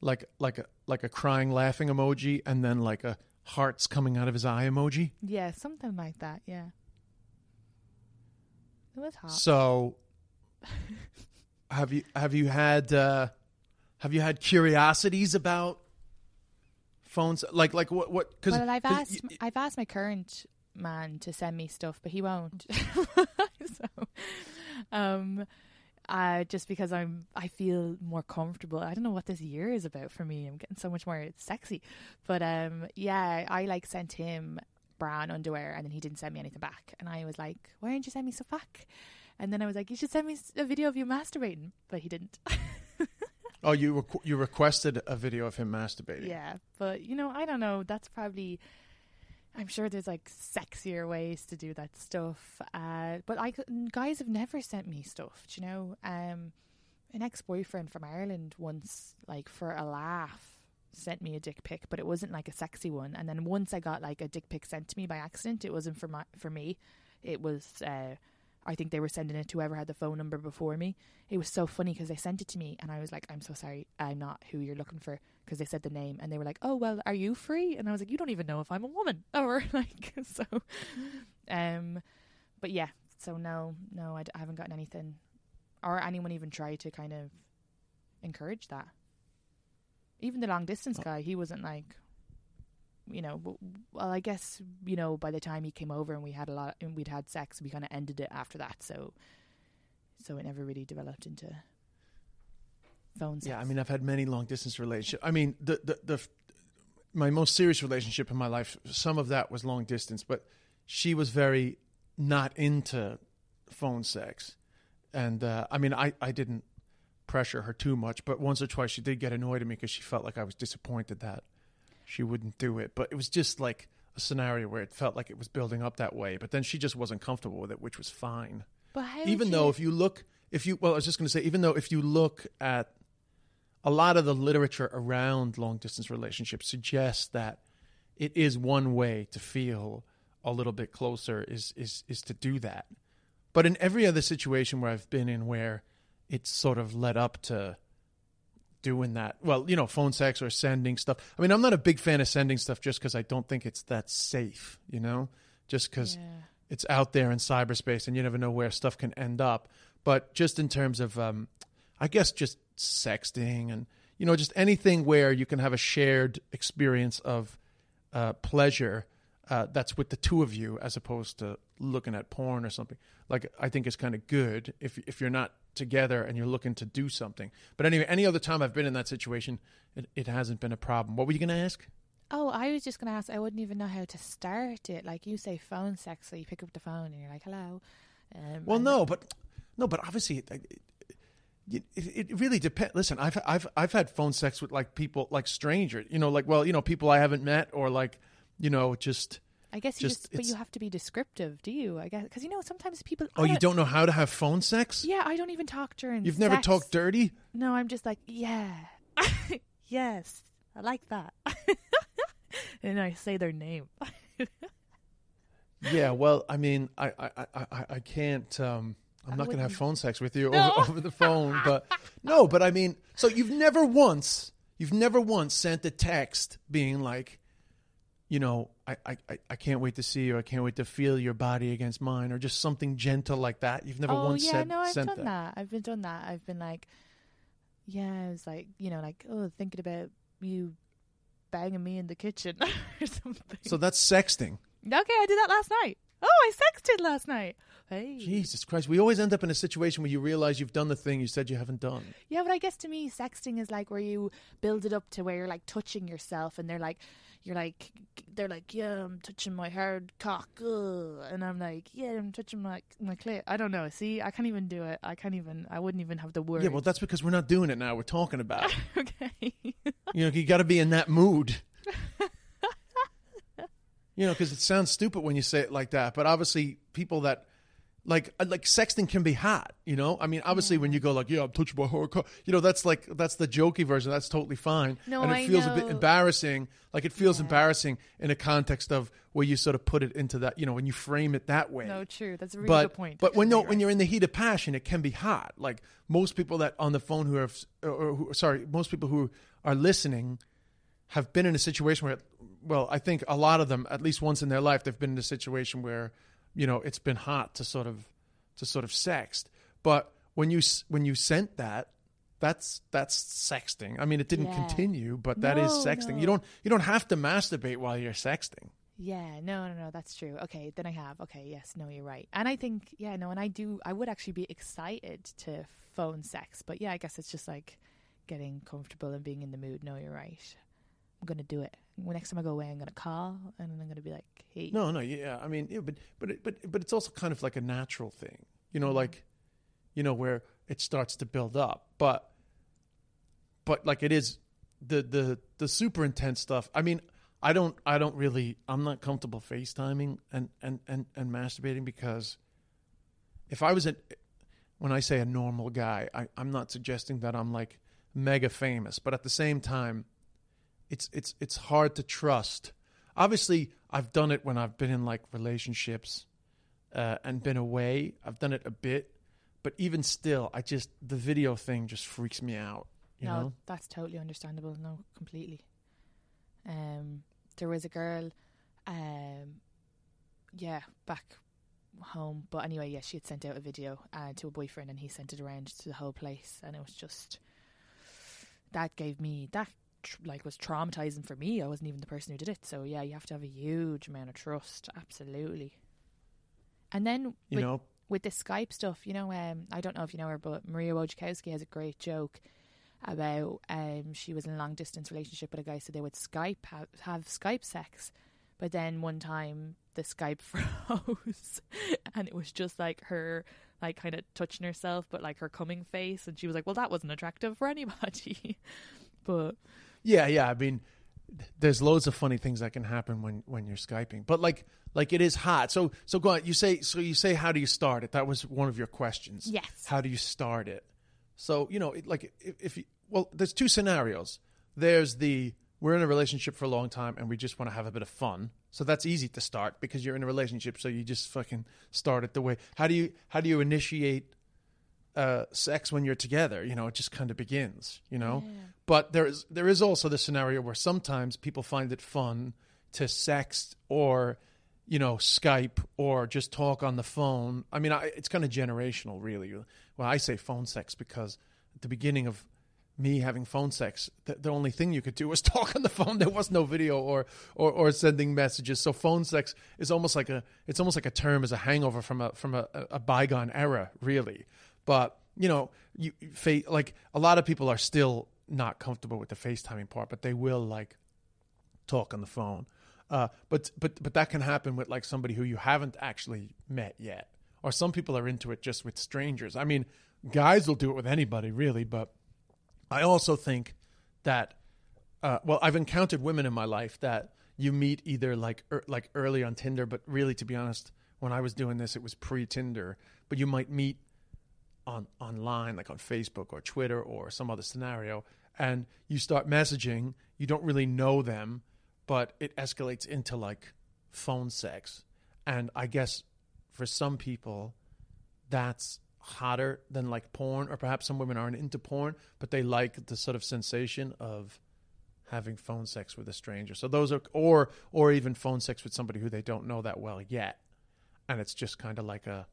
B: like like a like a crying laughing emoji, and then like a hearts coming out of his eye emoji.
A: Yeah, something like that. Yeah, it was hot.
B: So, (laughs) have you have you had uh, have you had curiosities about phones? Like like what what? Cause,
A: well, I've
B: 'cause
A: asked
B: y-
A: I've asked my current man to send me stuff, but he won't. (laughs) so, um, uh, just because I'm I feel more comfortable. I don't know what this year is about for me. I'm getting so much more sexy, but um, yeah, I like sent him brown underwear, and then he didn't send me anything back, and I was like, why didn't you send me stuff back? And then I was like, you should send me a video of you masturbating, but he didn't. (laughs)
B: oh, you requ- you requested a video of him masturbating.
A: Yeah, but you know, I don't know. That's probably. I'm sure there's like sexier ways to do that stuff. Uh, but I guys have never sent me stuff. do You know, um, an ex boyfriend from Ireland once, like for a laugh, sent me a dick pic, but it wasn't like a sexy one. And then once I got like a dick pic sent to me by accident, it wasn't for my for me. It was. Uh, I think they were sending it to whoever had the phone number before me. It was so funny because they sent it to me, and I was like, "I'm so sorry, I'm not who you're looking for." because they said the name and they were like, "Oh well, are you free?" And I was like, "You don't even know if I'm a woman." (laughs) Or like (laughs) so, um, but yeah. So no, no, I, d- I haven't gotten anything, or anyone even tried to kind of encourage that. Even the long distance
B: Oh.
A: guy, he wasn't like, you know, well, I guess you know by the time he came over and we had a lot, and we'd had sex, we kind of ended it after that. So, so it never really developed into phone sex.
B: Yeah, I mean, I've had many long distance relationships. I mean, the, the the my most serious relationship in my life, some of that was long distance, but she was very not into phone sex, and uh, I mean, I I didn't pressure her too much, but once or twice she did get annoyed at me because she felt like I was disappointed that she wouldn't do it. But it was just like a scenario where it felt like it was building up that way, but then she just wasn't comfortable with it, which was fine.
A: But
B: even though if you look if you well i was just going to say even though if you look at a lot of the literature around long distance relationships suggests that it is one way to feel a little bit closer is is is to do that. But in every other situation where i've been in where it's sort of led up to doing that well you know phone sex or sending stuff i mean i'm not a big fan of sending stuff just because i don't think it's that safe you know just because
A: Yeah.
B: it's out there in cyberspace and you never know where stuff can end up. But just in terms of, um, I guess, just sexting and, you know, just anything where you can have a shared experience of uh, pleasure uh, that's with the two of you as opposed to looking at porn or something. Like, I think is kind of good if, if you're not together and you're looking to do something. But anyway, any other time I've been in that situation, it, it hasn't been a problem. What were you going to ask?
A: Oh, I was just going to ask. I wouldn't even know how to start it. Like you say, phone sex. So you pick up the phone and you're like, "Hello." Um,
B: Well, no, but no, but obviously, it, it, it, it really depends. Listen, I've I've I've had phone sex with like people, like strangers. You know, like well, you know, people I haven't met, or like, you know, just
A: I guess you
B: just-
A: just, but you have to be descriptive, do you? I guess because you know sometimes people.
B: oh,
A: I
B: you don't know how to have phone sex.
A: Yeah, I don't even talk during.
B: You've never
A: sex.
B: talked dirty.
A: No, I'm just like, yeah, (laughs) yes, I like that, (laughs) and I say their name. (laughs)
B: Yeah, well, I mean, I I I, I, I can't. Um, I'm
A: I
B: not going to have phone sex with you
A: No.
B: over, over the phone, but no, but I mean, so you've never once, you've never once sent a text being like, you know, I, I, I- can't wait to see you. I can't wait to feel your body against mine, or just something gentle like that. You've never
A: oh
B: once
A: yeah,
B: said,
A: no, I've
B: sent
A: done that. I've been done that. I've been like, yeah, I was like, you know, like oh, thinking about you banging me in the kitchen (laughs) or something.
B: So that's sexting.
A: okay, I did that last night. Oh, I sexted last night. Hey.
B: Jesus Christ. We always end up in a situation where you realize you've done the thing you said you haven't done.
A: Yeah, but I guess to me, sexting is like where you build it up to where you're like touching yourself, and they're like, you're like, they're like, yeah, I'm touching my hard cock, ugh. and I'm like, yeah, I'm touching my my clit. I don't know. See, I can't even do it. I can't even. I wouldn't even have the word.
B: Yeah, well, that's because we're not doing it now. We're talking about it. (laughs)
A: okay. (laughs)
B: You know, you got to be in that mood. (laughs) you know, because it sounds stupid when you say it like that, but obviously, people that like uh, like sexting can be hot. You know, I mean, obviously, when you go like, "Yeah, I'm touching my hardcore," you know, that's like that's the jokey version. That's totally fine,
A: No,
B: and it
A: I
B: feels a bit embarrassing. Like it feels
A: Yeah.
B: embarrassing in a context of where you sort of put it into that. You know, when you frame it that way
A: No, true. That's a really
B: but
A: good point.
B: but when no,
A: You're
B: when you're in the heat of passion, it can be hot. Like most people that on the phone who have, or who, sorry, most people who are listening have been in a situation where, well, I think a lot of them, at least once in their life, they've been in a situation where, you know, it's been hot to sort of, to sort of sext. But when you when you sent that, that's that's sexting. I mean, it didn't
A: Yeah.
B: continue, but that is
A: No,
B: sexting.
A: no.
B: You don't you don't have to masturbate while you're sexting.
A: Yeah, no, no, no, that's true. Okay, then I have. Okay, yes, no, you're right. And I think, yeah, no, and I do, I would actually be excited to phone sex, but yeah, I guess it's just like getting comfortable and being in the mood. No, you're right. I'm gonna do it. Next time I go away, I'm gonna call and I'm gonna be like, hey,
B: No, no, yeah. I mean, yeah, but but it- but but it's also kind of like a natural thing, you know, mm-hmm. like you know where it starts to build up. But but like it is the the the super intense stuff. I mean, I don't I don't really I'm not comfortable FaceTiming and and and and masturbating because if I was a when I say a normal guy, I, I'm not suggesting that I'm like mega famous, but at the same time, it's it's it's hard to trust. Obviously, I've done it when I've been in like relationships uh, and been away. I've done it a bit, but even still, I just the video thing just freaks me out. You
A: no,
B: know?
A: that's totally understandable. No, completely. Um, there was a girl, um, yeah, back home. But anyway, yeah, she had sent out a video uh, to a boyfriend, and he sent it around to the whole place, and it was just that gave me that tr- like was traumatizing for me. I wasn't even the person who did it, so yeah, you have to have a huge amount of trust, absolutely. And then
B: You
A: with,
B: know,
A: with the Skype stuff, you know, um, I don't know if you know her, but Maria Wojciechowski has a great joke about um, she was in a long distance relationship with a guy, so they would Skype have, have Skype sex, but then one time the Skype (laughs) froze, and it was just like her like kind of touching herself, but like her coming face, and she was like, "Well, that wasn't attractive for anybody." (laughs) but
B: Yeah, yeah. I mean, there's loads of funny things that can happen when when you're skyping, but like like it is hot. So so go on. You say so. You say how do you start it? That was one of your questions.
A: Yes.
B: How do you start it? So you know, it, like if, if you, well, there's two scenarios. There's the we're in a relationship for a long time and we just want to have a bit of fun. So that's easy to start because you're in a relationship. So you just fucking start it the way. How do you how do you initiate uh, sex when you're together? You know, it just kind of begins. You know, but there is there is also the scenario where sometimes people find it fun to sext or you know Skype or just talk on the phone. I mean, I, it's kind of generational, really. Well, I say phone sex because at the beginning of me having phone sex, the, the only thing you could do was (laughs) talk on the phone. There was no video or, or or sending messages. So phone sex is almost like a it's almost like a term as a hangover from a from a, a bygone era, really. But you know, you like a lot of people are still not comfortable with the FaceTiming part, but they will like talk on the phone. Uh, but but but that can happen with like somebody who you haven't actually met yet, or some people are into it just with strangers. I mean, guys will do it with anybody really, but I also think that uh, well, I've encountered women in my life that you meet either like er, like early on Tinder, but really, to be honest, when I was doing this, it was pre Tinder. But you might meet on online, like on Facebook or Twitter or some other scenario, and you start messaging. You don't really know them, but it escalates into like phone sex. And I guess for some people, that's hotter than like porn, or perhaps some women aren't into porn, but they like the sort of sensation of having phone sex with a stranger. So those are, or or even phone sex with somebody who they don't know that well yet, and it's just kind of like a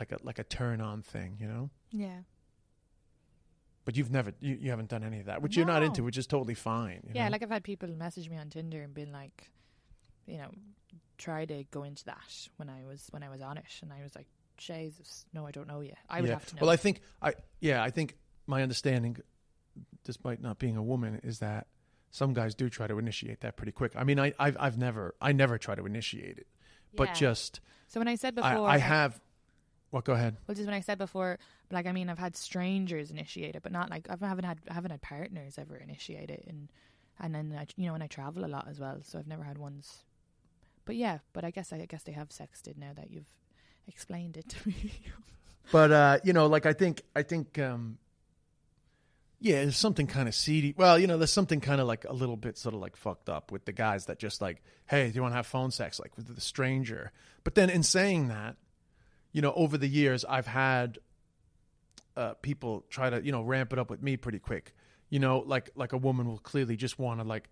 B: like a like a turn on thing, you know.
A: yeah,
B: But you've never you, you haven't done any of that, which you're not into, which is totally fine. you
A: yeah.
B: know?
A: Like I've had people message me on Tinder and been like, you know, try to go into that when I was when I was on it, and I was like, Jesus, no, I don't know you. I would
B: yeah.
A: have to know.
B: Well, I think I yeah, I think my understanding, despite not being a woman, is that some guys do try to initiate that pretty quick. I mean, I I've, I've never I never try to initiate it, but just
A: so when I said
B: I,
A: before,
B: I have. Well, go ahead.
A: Well, just when I said before, like I mean, I've had strangers initiate it, but not like I haven't had I haven't had partners ever initiate it, and and then I, you know, and I travel a lot as well, so I've never had ones. But yeah, but I guess I guess they have sexted now that you've explained it to (laughs) me.
B: But uh, you know, like I think I think um yeah, there's something kind of seedy. Well, you know, there's something kind of like a little bit sort of like fucked up with the guys that just like, hey, do you want to have phone sex like with the stranger? But then in saying that, you know, over the years I've had uh, people try to you know ramp it up with me pretty quick. You know, like like a woman will clearly just want to like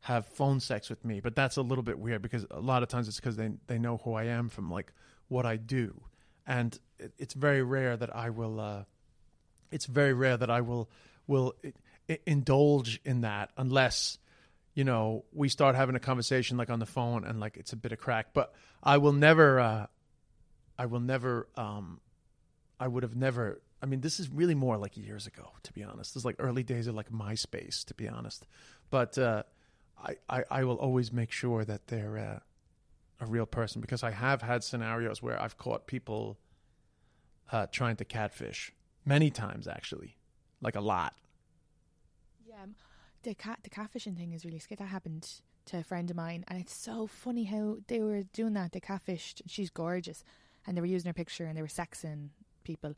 B: have phone sex with me, but that's a little bit weird because a lot of times it's because they they know who I am from like what I do, and it, it's very rare that I will. Uh, it's very rare that I will will i- i- indulge in that unless you know we start having a conversation like on the phone and like it's a bit of crack. But I will never. Uh, I will never. Um, I would have never. I mean, this is really more like years ago, to be honest. This is like early days of like MySpace, to be honest. But uh, I, I, I will always make sure that they're uh, a real person because I have had scenarios where I've caught people uh, trying to catfish many times, actually, like a lot.
A: yeah, um, the cat the catfishing thing is really scary. That happened to a friend of mine, and it's so funny how they were doing that. They catfished. She's gorgeous, and they were using her picture and they were sexing people.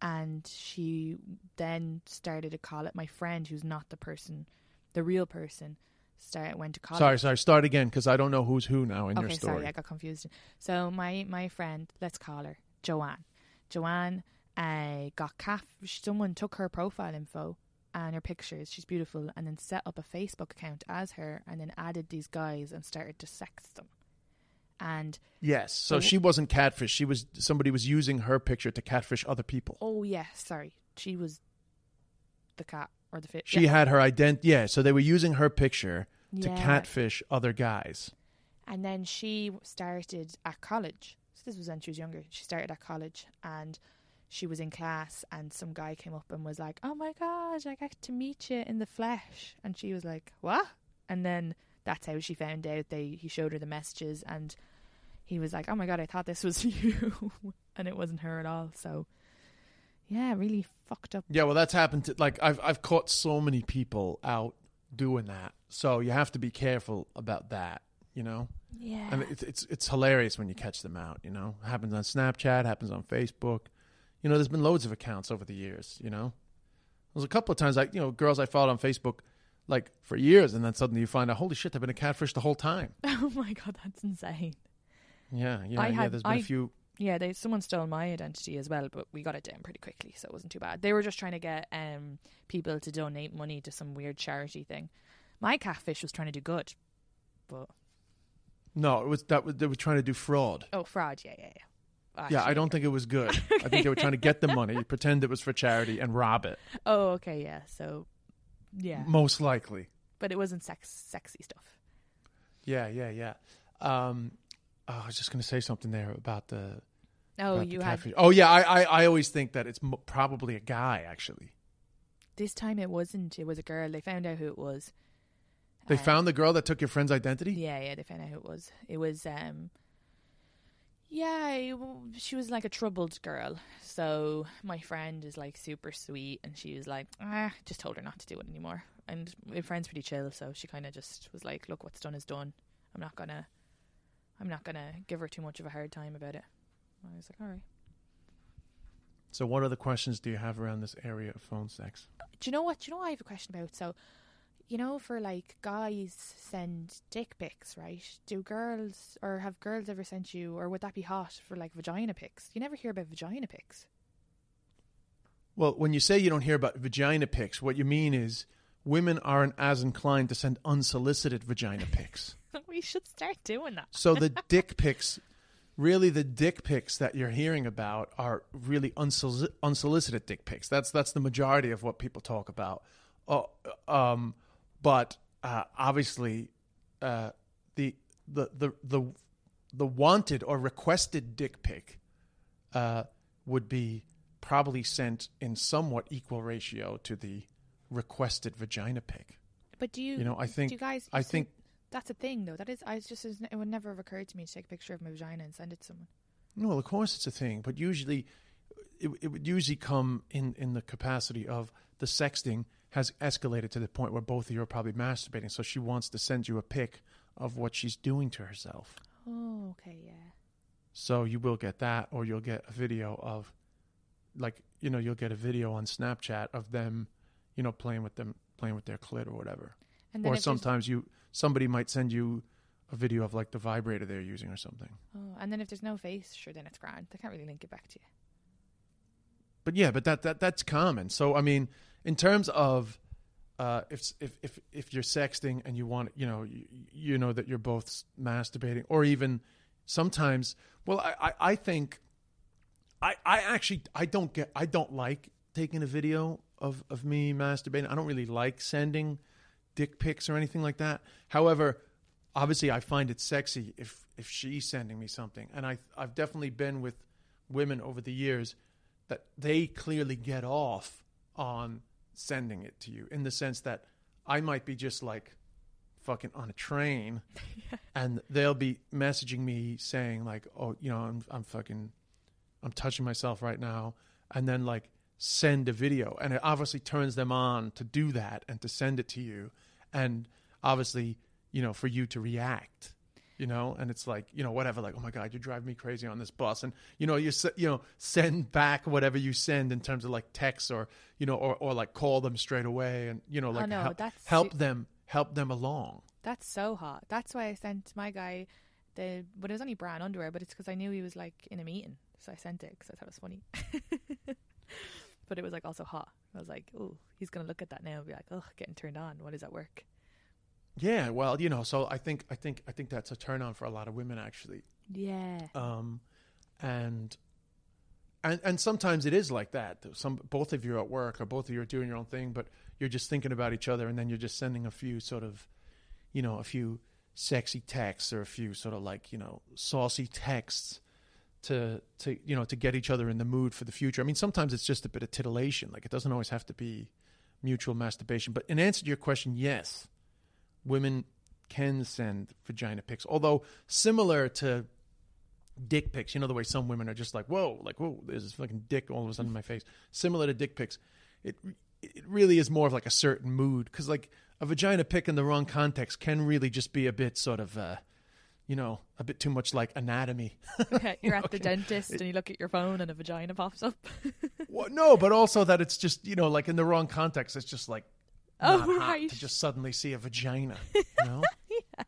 A: And she then started to call it my friend, who's not the person, the real person. Start went to call.
B: Sorry, sorry. Start again because I don't know who's who now in your
A: okay,
B: story.
A: sorry, I got confused. So my my friend, let's call her Joanne. Joanne uh, got calf. Someone took her profile info and her pictures. She's beautiful, and then set up a Facebook account as her, and then added these guys and started to sex them. And
B: Yes. So she wasn't catfish. She was somebody was using her picture to catfish other people.
A: oh yeah, sorry, she was the cat or the fish.
B: She
A: yeah.
B: had her ident. Yeah. So they were using her picture to
A: Yeah.
B: catfish other guys.
A: And then she started at college. So this was when she was younger. She started at college and she was in class and some guy came up and was like, Oh my god, I got to meet you in the flesh and she was like, What? And then that's how she found out they he showed her the messages and he was like, Oh my god, I thought this was (laughs) you and it wasn't her at all. So yeah, really fucked up.
B: Yeah. Well, that's happened to like I've I've caught so many people out doing that. So you have to be careful about that. You know.
A: Yeah.
B: And it's it's it's hilarious when you catch them out. You know, happens on Snapchat, happens on Facebook. You know, there's been loads of accounts over the years. You know, there's a couple of times like you know girls I followed on Facebook like for years, and then suddenly you find out, holy shit, I've been a catfish the whole time. (laughs)
A: oh my god, that's insane.
B: Yeah, yeah,
A: I
B: yeah.
A: had-
B: There's been a
A: I-
B: few.
A: Yeah, they someone stole my identity as well, but we got it down pretty quickly, so it wasn't too bad. They were just trying to get um people to donate money to some weird charity thing. My catfish was trying to do good, but
B: No, it was that was, they were trying to do fraud.
A: oh, fraud! Yeah, yeah, yeah.
B: yeah, I don't think it was good. I think they were trying to get the money, pretend it was for charity, and rob it. (laughs)
A: Oh, okay, yeah. So, yeah,
B: Most likely.
A: but it wasn't sex, sexy stuff.
B: Yeah, yeah, yeah. Um, oh, I was just going to say something there about the.
A: Oh,
B: about the
A: you had
B: catfish. Oh, yeah. I, I, I always think that it's mo- probably a guy. Actually,
A: this time. It wasn't. It was a girl. They found out who it was.
B: they
A: Uh,
B: found the girl that took your friend's identity.
A: Yeah, yeah, they found out who it was. It was, um, yeah, she was like a troubled girl. So my friend is like super sweet, and she was like, ah, just told her not to do it anymore. And my friend's pretty chill, so she kind of just was like, look, what's done is done. I'm not gonna, I'm not gonna give her too much of a hard time about it. I was like, all right.
B: So, what other questions do you have around this area of phone sex?
A: Do you know what? Do you know what I have a question about? So, you know, for like guys send dick pics, right? Do girls or have girls ever sent you, or would that be hot for like vagina pics? You never hear about vagina pics.
B: Well, when you say you don't hear about vagina pics, what you mean is women aren't as inclined to send unsolicited vagina pics. (laughs)
A: we should start doing that.
B: So the (laughs) dick pics, really, the dick pics that you're hearing about are really unsolic- unsolicited dick pics. That's that's the majority of what people talk about. Uh, um, but uh, obviously, uh, the, the the the the wanted or requested dick pic uh, would be probably sent in somewhat equal ratio to the requested vagina pic.
A: But do you?
B: You know, I think-
A: Do you guys?
B: I think-
A: that's a thing, though. That is, I just it would never have occurred to me to take a picture of my vagina and send it to someone.
B: No, well, of course it's a thing, but usually it, it would usually come in, in the capacity of the sexting has escalated to the point where both of you are probably masturbating. So she wants to send you a pic of what she's doing to herself.
A: Oh, okay, yeah.
B: So you will get that, or you'll get a video of, like, you know, you'll get a video on Snapchat of them, you know, playing with them, playing with their clit or whatever.
A: And then
B: Or sometimes you somebody might send you a video of like the vibrator they're using or something.
A: Oh, and then if there's no face, sure, then it's grand. They can't really link it back to you.
B: But yeah, but that, that that's common. So I mean, in terms of uh, if if if if you're sexting and you want you know you, you know that you're both masturbating, or even sometimes, well, I I, I think I I actually I don't get I don't like taking a video of of me masturbating. I don't really like sending dick pics or anything like that. However, obviously I find it sexy if if she's sending me something, and I I've definitely been with women over the years that they clearly get off on sending it to you in the sense that I might be just like fucking on a train (laughs) and they'll be messaging me saying like oh you know I'm I'm fucking I'm touching myself right now and then like send a video. And it obviously turns them on to do that and to send it to you. And obviously you know for you to react you know and it's like you know whatever like oh my god you drive me crazy on this bus and you know you you know send back whatever you send in terms of like text or you know or, or like call them straight away and you know
A: Oh,
B: like
A: no,
B: help, help
A: su-
B: them help them along
A: That's so hot. That's why I sent my guy the, but it was only brown underwear, but it's because I knew he was like in a meeting, so I sent it because I thought it was funny. (laughs) but it was like also hot. I was like, oh, he's gonna look at that now and be like, oh, getting turned on. What is at work?
B: Yeah, well, you know, so I think I think I think that's a turn on for a lot of women actually.
A: Yeah.
B: Um, and and and sometimes it is like that. Some both of you are at work or both of you are doing your own thing, but you're just thinking about each other, and then you're just sending a few sort of, you know, a few sexy texts or a few sort of like you know saucy texts to to you know to get each other in the mood for the future. I mean, sometimes it's just a bit of titillation. Like it doesn't always have to be mutual masturbation. But in answer to your question, yes, women can send vagina pics, although similar to dick pics. You know the way some women are just like, whoa, like whoa, there's this fucking dick all of a sudden in my face. Similar to dick pics, it it really is more of like a certain mood because like a vagina pic in the wrong context can really just be a bit sort of. uh you know, a bit too much like anatomy. (laughs)
A: Yeah, you're at the
B: Okay.
A: dentist and you look at your phone and a vagina pops up.
B: Well, no, but also that it's just you know, like in the wrong context, it's just like
A: Oh, right.
B: to just suddenly see a vagina. (laughs) You know,
A: yeah.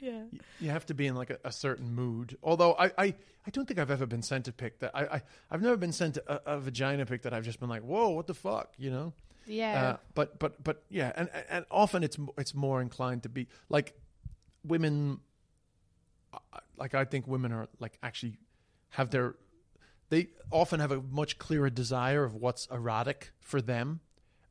A: yeah.
B: you have to be in like a, a certain mood. Although I, I, I don't think I've ever been sent a pic that I, I I've never been sent a, a vagina pic that I've just been like, whoa, what the fuck, you know.
A: Yeah.
B: Uh, but but but yeah, and and often it's it's more inclined to be like women. uh, Like I think women are like actually have their they often have a much clearer desire of what's erotic for them,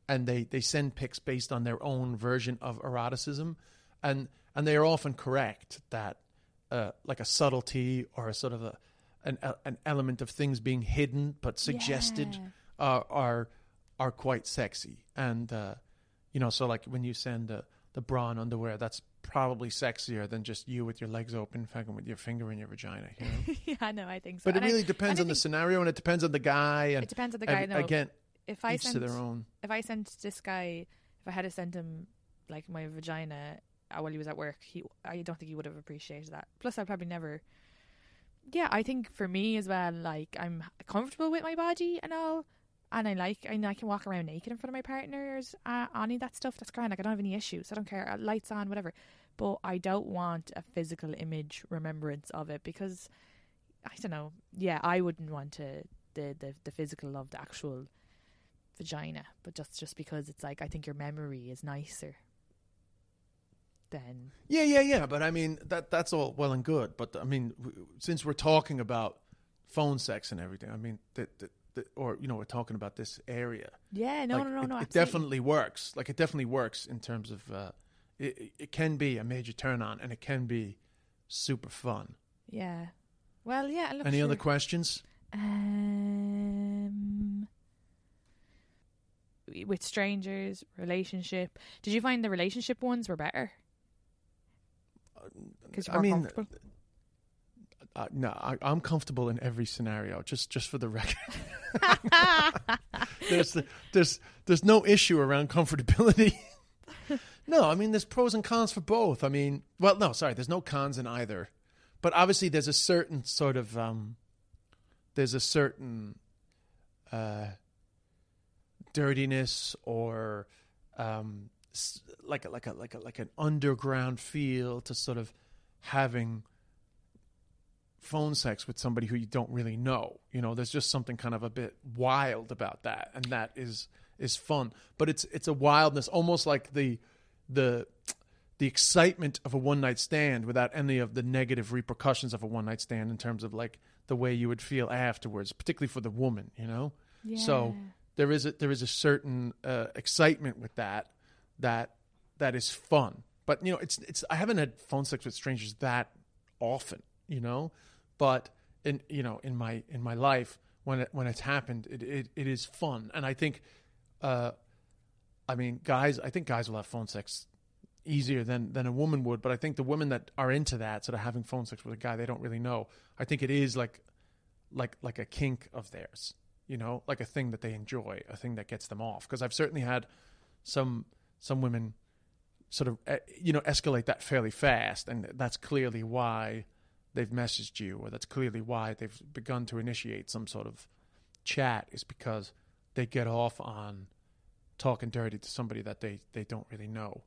B: and they they send pics based on their own version of eroticism, and and they are often correct that uh, like a subtlety or a sort of a an an element of things being hidden but suggested
A: Yeah.
B: are are are quite sexy, and uh, you know, so like when you send the the bra and underwear, that's probably sexier than just you with your legs open, fucking with your finger in your vagina. You know? (laughs)
A: yeah, no, I think so.
B: But it
A: And I-
B: really depends
A: I
B: on the scenario, and it depends on the guy. And
A: It depends on the guy.
B: and
A: no,
B: again,
A: if I
B: each
A: sent
B: to their own.
A: if I sent this guy, if I had to send him like my vagina uh, while he was at work, he I don't think he would have appreciated that. Plus, I'd probably never. Yeah, I think for me as well, like I'm comfortable with my body and all, and I like and I can walk around naked in front of my partners. Uh, any of that stuff, that's grand. Like I don't have any issues. I don't care. Uh, Lights on, whatever. But I don't want a physical image remembrance of it because I don't know. Yeah, I wouldn't want to the the, the physical of the actual vagina, but just just because it's like I think your memory is nicer than
B: Yeah, yeah, yeah. But I mean, that that's all well and good. But I mean, w- since we're talking about phone sex and everything, I mean, that, that, that or you know, we're talking about this area.
A: yeah. No,
B: like,
A: no, no,
B: it,
A: no.
B: It
A: absolutely.
B: definitely works. Like it definitely works in terms of uh, it. it- It can be a major turn on, and it can be super fun.
A: Yeah. Well, yeah. Look,
B: Any
A: sure.
B: other questions?
A: Um, with strangers, relationship. Did you find the relationship ones were better? Because you're
B: I mean,
A: comfortable.
B: Uh, no, I, I'm comfortable in every scenario. Just just for the record, (laughs) there's there's there's no issue around comfortability. (laughs) no, I mean there's pros and cons for both. I mean, well, no, sorry, there's no cons in either. But obviously, there's a certain sort of um, there's a certain uh, dirtiness or um, like a, like a like a like an underground feel to sort of having phone sex with somebody who you don't really know. You know, there's just something kind of a bit wild about that, and that is is fun. But it's it's a wildness, almost like the the the excitement of a one night stand without any of the negative repercussions of a one night stand in terms of like the way you would feel afterwards, particularly for the woman. You know, so
A: Yeah.
B: There is a there is a certain uh, excitement with that that that is fun. But you know, it's it's I haven't had phone sex with strangers that often, you know, but in you know in my in my life when it when it's happened, it it, it is fun, and I think, uh, I mean, guys, I think guys will have phone sex easier than than a woman would, but I think the women that are into that sort of having phone sex with a guy they don't really know, I think it is like like like a kink of theirs, you know, like a thing that they enjoy, a thing that gets them off. Because I've certainly had some some women sort of eh, you know escalate that fairly fast, and that's clearly why they've messaged you, or that's clearly why they've begun to initiate some sort of chat, is because they get off on talking dirty to somebody that they they don't really know.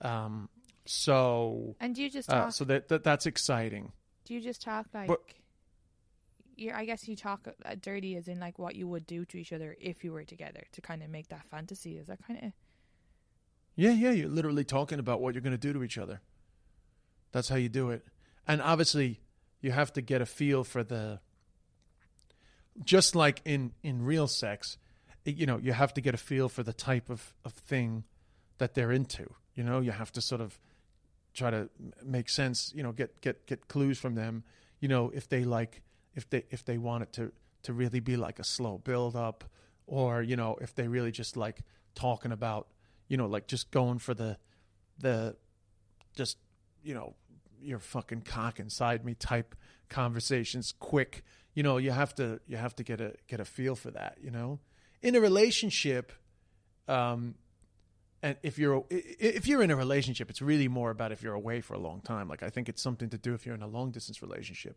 B: Um, so
A: And do you just
B: uh,
A: talk?
B: so that, that that's exciting.
A: do you just talk like?
B: But-
A: you're, I guess you talk uh, dirty as in like what you would do to each other if you were together to kind of make that fantasy. Is that kind of
B: Yeah, yeah, you're literally talking about what you're going to do to each other. That's how you do it. And obviously, you have to get a feel for the just like in in real sex, you know, you have to get a feel for the type of of thing that they're into. You know, you have to sort of try to make sense, you know, get get get clues from them, you know, if they like if they if they want it to to really be like a slow build up or, you know, if they really just like talking about, you know, like just going for the the just, you know, your fucking cock inside me type conversations quick. You know, you have to you have to get a get a feel for that, you know? In a relationship, um and if you're if you're in a relationship, it's really more about if you're away for a long time. Like I think it's something to do if you're in a long distance relationship,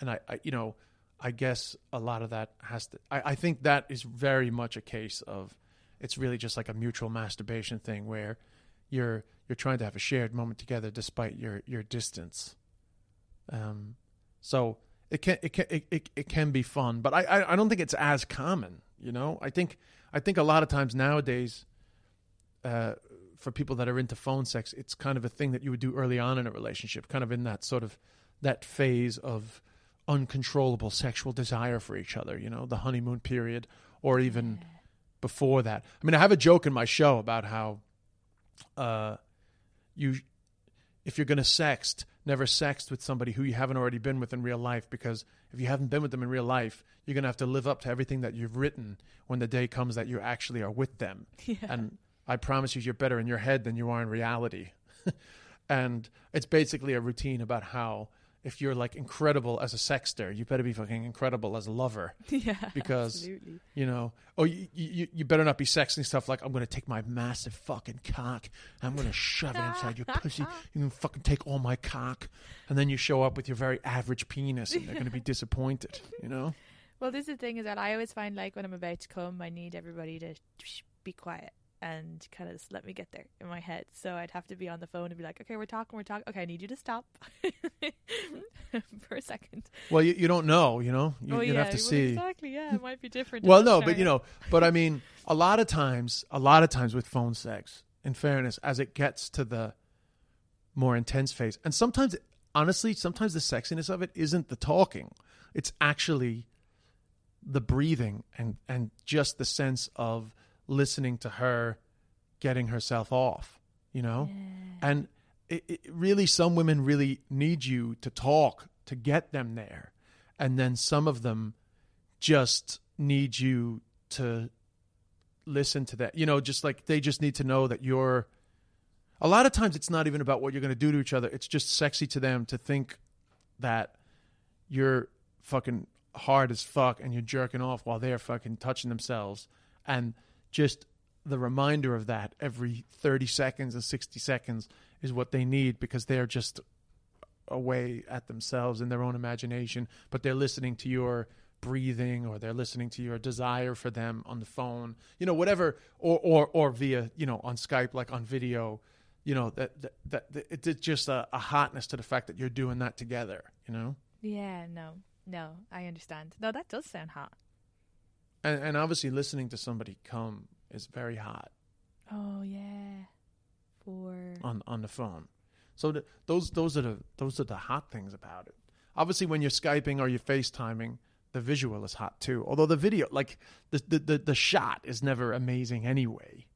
B: and I, I you know, I guess a lot of that has to. I, I think that is very much a case of it's really just like a mutual masturbation thing where you're you're trying to have a shared moment together despite your your distance. Um, so it can it can it, it, it can be fun, but I, I I don't think it's as common. You know, I think I think a lot of times nowadays uh, for people that are into phone sex, it's kind of a thing that you would do early on in a relationship, kind of in that sort of that phase of uncontrollable sexual desire for each other, you know, the honeymoon period, or even before that. I mean, I have a joke in my show about how uh, you, if you're going to sext, never sext with somebody who you haven't already been with in real life, because if you haven't been with them in real life, you're going to have to live up to everything that you've written when the day comes that you actually are with them. (laughs) And I promise you, you're better in your head than you are in reality. (laughs) and it's basically a routine about how if you're like incredible as a sexter, you better be fucking incredible as a lover. (laughs)
A: yeah?
B: Because
A: absolutely.
B: you know, oh, you, you you better not be sexting stuff like I'm going to take my massive fucking cock, I'm going to shove it inside your pussy. You can fucking take all my cock, and then you show up with your very average penis, and they're going to be (laughs) disappointed. You know.
A: Well, this is the thing is that I always find like when I'm about to come, I need everybody to be quiet and kind of just let me get there in my head. So I'd have to be on the phone and be like, okay, we're talking, we're talking. Okay, I need you to stop (laughs) for a second.
B: Well, you, you don't know, you know. You,
A: oh
B: you'd
A: yeah,
B: have to
A: well,
B: see.
A: exactly. Yeah, it might be different.
B: Well, no, but you know, but I mean, a lot of times, a lot of times with phone sex, in fairness, as it gets to the more intense phase, and sometimes, honestly, sometimes the sexiness of it isn't the talking; it's actually the breathing and and just the sense of listening to her getting herself off, you know, and it, it really, some women really need you to talk to get them there, and then some of them just need you to listen to that. You know, just like they just need to know that you're. A lot of times, it's not even about what you're going to do to each other. It's just sexy to them to think that you're fucking hard as fuck and you're jerking off while they're fucking touching themselves. And just the reminder of that every 30 seconds or 60 seconds is what they need because they're just away at themselves in their own imagination, but they're listening to your breathing or they're listening to your desire for them on the phone, you know, whatever, or or or via, you know, on Skype, like on video, you know, that that, that, it's just a, a hotness to the fact that you're doing that together, you know,
A: Yeah, no, no, I understand. No, that does sound hot.
B: And and obviously listening to somebody come is very hot
A: Oh yeah, for
B: on on the phone. So the, those those are the those are the hot things about it. Obviously, when you're skyping or you're FaceTiming, the visual is hot too. Although the video, like the the the, the shot, is never amazing anyway.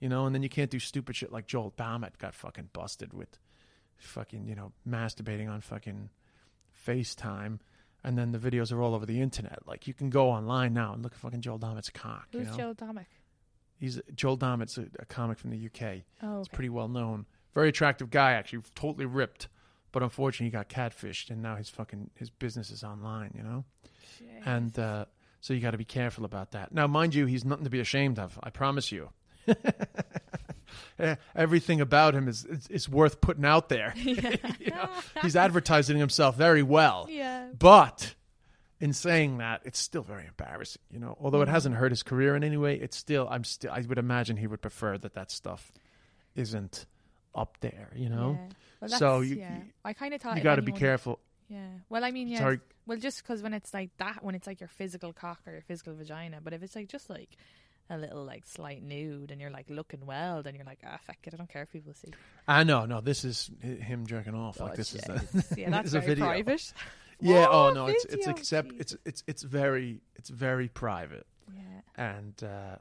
B: You know, and then you can't do stupid shit like Joel Dommett got fucking busted with fucking you know masturbating on fucking FaceTime. And then the videos are all over the internet. Like you can go online now and look at fucking Joel Dommett's cock.
A: who's
B: you know?
A: Joe Domick?
B: He's Joel Dommett's a, a comic from the UK.
A: Oh,
B: He's
A: okay.
B: pretty well known. Very attractive guy, actually, totally ripped. But unfortunately, he got catfished, and now his fucking his business is online. You know, and uh, so you got to be careful about that. Now, mind you, he's nothing to be ashamed of. I promise you. (laughs) Eh, Everything about him is, is is worth putting out there. (laughs) (laughs) You know, he's advertising himself very well.
A: Yeah.
B: But in saying that, it's still very embarrassing. You know, although it hasn't hurt his career in any way, it's still. I'm still. I would imagine he would prefer that that stuff isn't up there. You know.
A: Yeah. Well,
B: So you-
A: yeah.
B: you-
A: I kind of thought
B: you got to be careful.
A: Yeah. Well, I mean, yeah.
B: Sorry.
A: Well, just because when it's like that, when it's like your physical cock or your physical vagina, but if it's like just like a little like slight nude and you're like looking well, then you're like, ah, fuck it, I don't care if people see.
B: I know, no, this is him jerking off. like
A: Oh,
B: this is
A: jeez.
B: the (laughs)
A: yeah, that's
B: it's a video.
A: private. (laughs)
B: Yeah. Oh,
A: Oh,
B: no, it's it's
A: video,
B: except
A: jeez.
B: it's it's it's very it's very private,
A: Yeah.
B: and uh,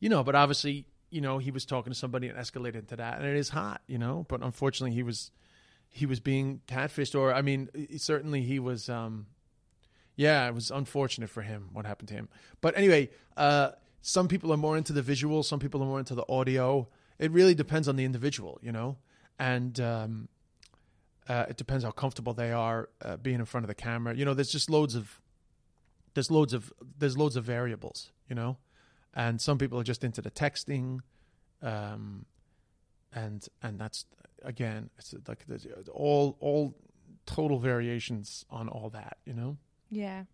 B: you know, but obviously, you know, he was talking to somebody and escalated into that, and it is hot, you know. But unfortunately, he was he was being catfished, or I mean, certainly he was. um Yeah, it was unfortunate for him what happened to him. But anyway, uh, some people are more into the visual, some people are more into the audio. It really depends on the individual, you know, and. um uh, it depends how comfortable they are uh, being in front of the camera. You know, there's just loads of there's loads of there's loads of variables. You know, and some people are just into the texting, um, and and that's again, it's like all all total variations on all that. You know,
A: Yeah.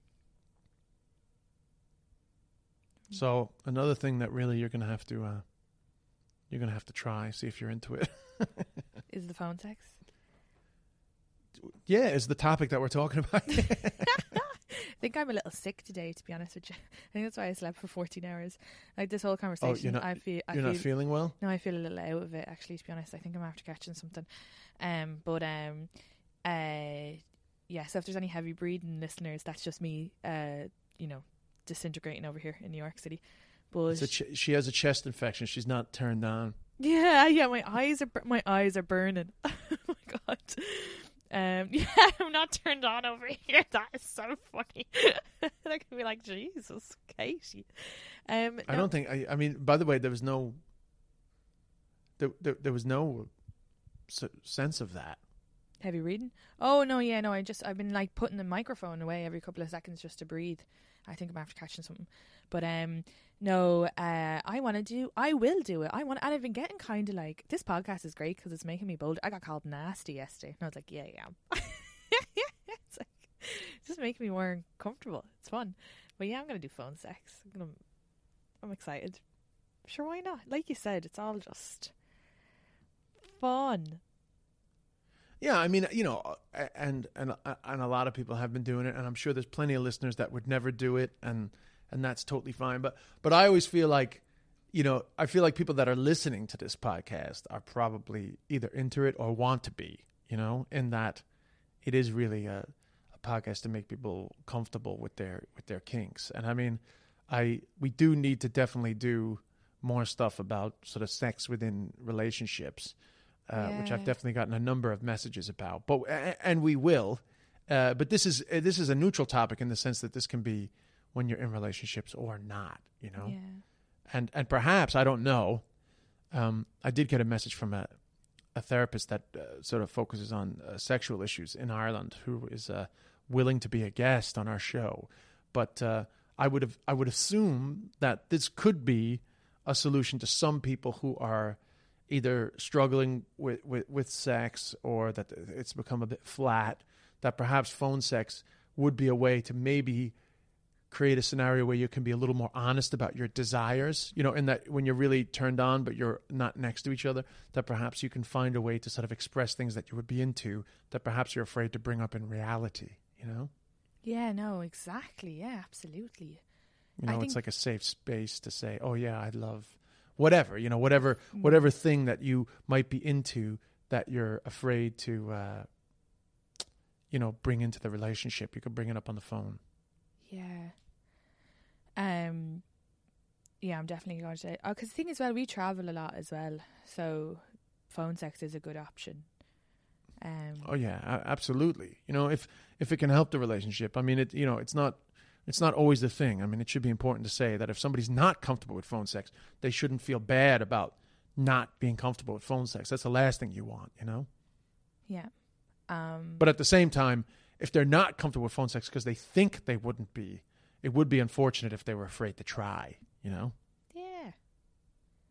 B: So another thing that really you're gonna have to uh, you're gonna have to try see if you're into it. (laughs)
A: Is the phone sex?
B: yeah, is the topic that we're talking about. (laughs)
A: I think I'm a little sick today, to be honest with you. (laughs) I think that's why I slept for 14 hours. Like this whole conversation,
B: oh, you're not
A: I feel, I
B: you're
A: feel,
B: not feeling well.
A: no, I feel a little out of it. Actually, to be honest, I think I'm after catching something. Um, but um, uh, yeah. So if there's any heavy breathing listeners, that's just me. Uh, you know, disintegrating over here in New York City. But
B: ch- she has a chest infection. She's not turned on.
A: Yeah, yeah, my eyes are bur- my eyes are burning. (laughs) oh my god. Um, (laughs) yeah, I'm not turned on over here. (laughs) That is so funny. I can be like, Jesus, Katie. Um,
B: I don't think. I, I mean, by the way, there was no. There, there, there was no sense of that.
A: Heavy reading. Oh no, yeah, no. I just I've been like putting the microphone away every couple of seconds just to breathe. I think I'm after catching something, but um, no. Uh, I want to do. I will do it. I want, and I've been getting kind of like this podcast is great because it's making me bolder. I got called nasty yesterday, and I was like, yeah, yeah. (laughs) it's like just making me more comfortable. It's fun, but yeah, I'm gonna do phone sex. I'm gonna. I'm excited. Sure, why not? Like you said, it's all just fun.
B: Yeah, I mean, you know, uh, and and uh, and a lot of people have been doing it, and I'm sure there's plenty of listeners that would never do it, and and that's totally fine. But but I always feel like, you know, I feel like people that are listening to this podcast are probably either into it or want to be, you know, in that it is really a, a podcast to make people comfortable with their with their kinks. And I mean, I we do need to definitely do more stuff about sort of sex within relationships, uh, which I've definitely gotten a number of messages about. But and we will. Uh, but this is uh, this is a neutral topic in the sense that this can be when you're in relationships or not. You know
A: Yeah.
B: and and perhaps I don't know. Um, I did get a message from a a therapist that uh, sort of focuses on uh, sexual issues in Ireland, who is uh, willing to be a guest on our show. But uh, I would have I would assume that this could be a solution to some people who are either struggling with, with, with sex or that it's become a bit flat. That perhaps phone sex would be a way to maybe create a scenario where you can be a little more honest about your desires, you know, in that when you're really turned on but you're not next to each other, that perhaps you can find a way to sort of express things that you would be into that perhaps you're afraid to bring up in reality, you know?
A: Yeah, no, exactly. Yeah, absolutely.
B: You
A: I
B: know, it's
A: think-
B: like a safe space to say, "Oh yeah, I love whatever," you know, whatever whatever thing that you might be into that you're afraid to uh you know, bring into the relationship. You could bring it up on the phone.
A: Yeah. Um. Yeah, I'm definitely going to say. Oh, because the thing is, well, we travel a lot as well, so phone sex is a good option. Um.
B: Oh yeah, absolutely. You know, if if it can help the relationship, I mean, it. You know, it's not it's not always the thing. I mean, it should be important to say that if somebody's not comfortable with phone sex, they shouldn't feel bad about not being comfortable with phone sex. That's the last thing you want. You know.
A: Yeah. Um.
B: But at the same time, if they're not comfortable with phone sex because they think they wouldn't be, it would be unfortunate if they were afraid to try. You know.
A: yeah.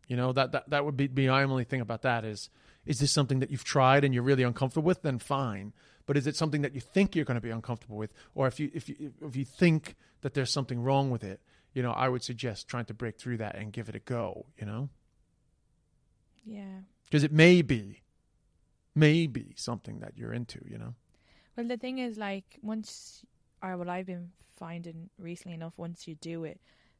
B: You know that that that would be, be my only thing about that is is this something that you've tried and you're really uncomfortable with? Then fine. But is it something that you think you're going to be uncomfortable with, or if you if you if you think that there's something wrong with it, you know, I would suggest trying to break through that and give it a go. You know,
A: Yeah.
B: because it may be, may be something that you're into. You know.
A: Well, the thing is, like, once, or what I've been finding recently enough, once you do it,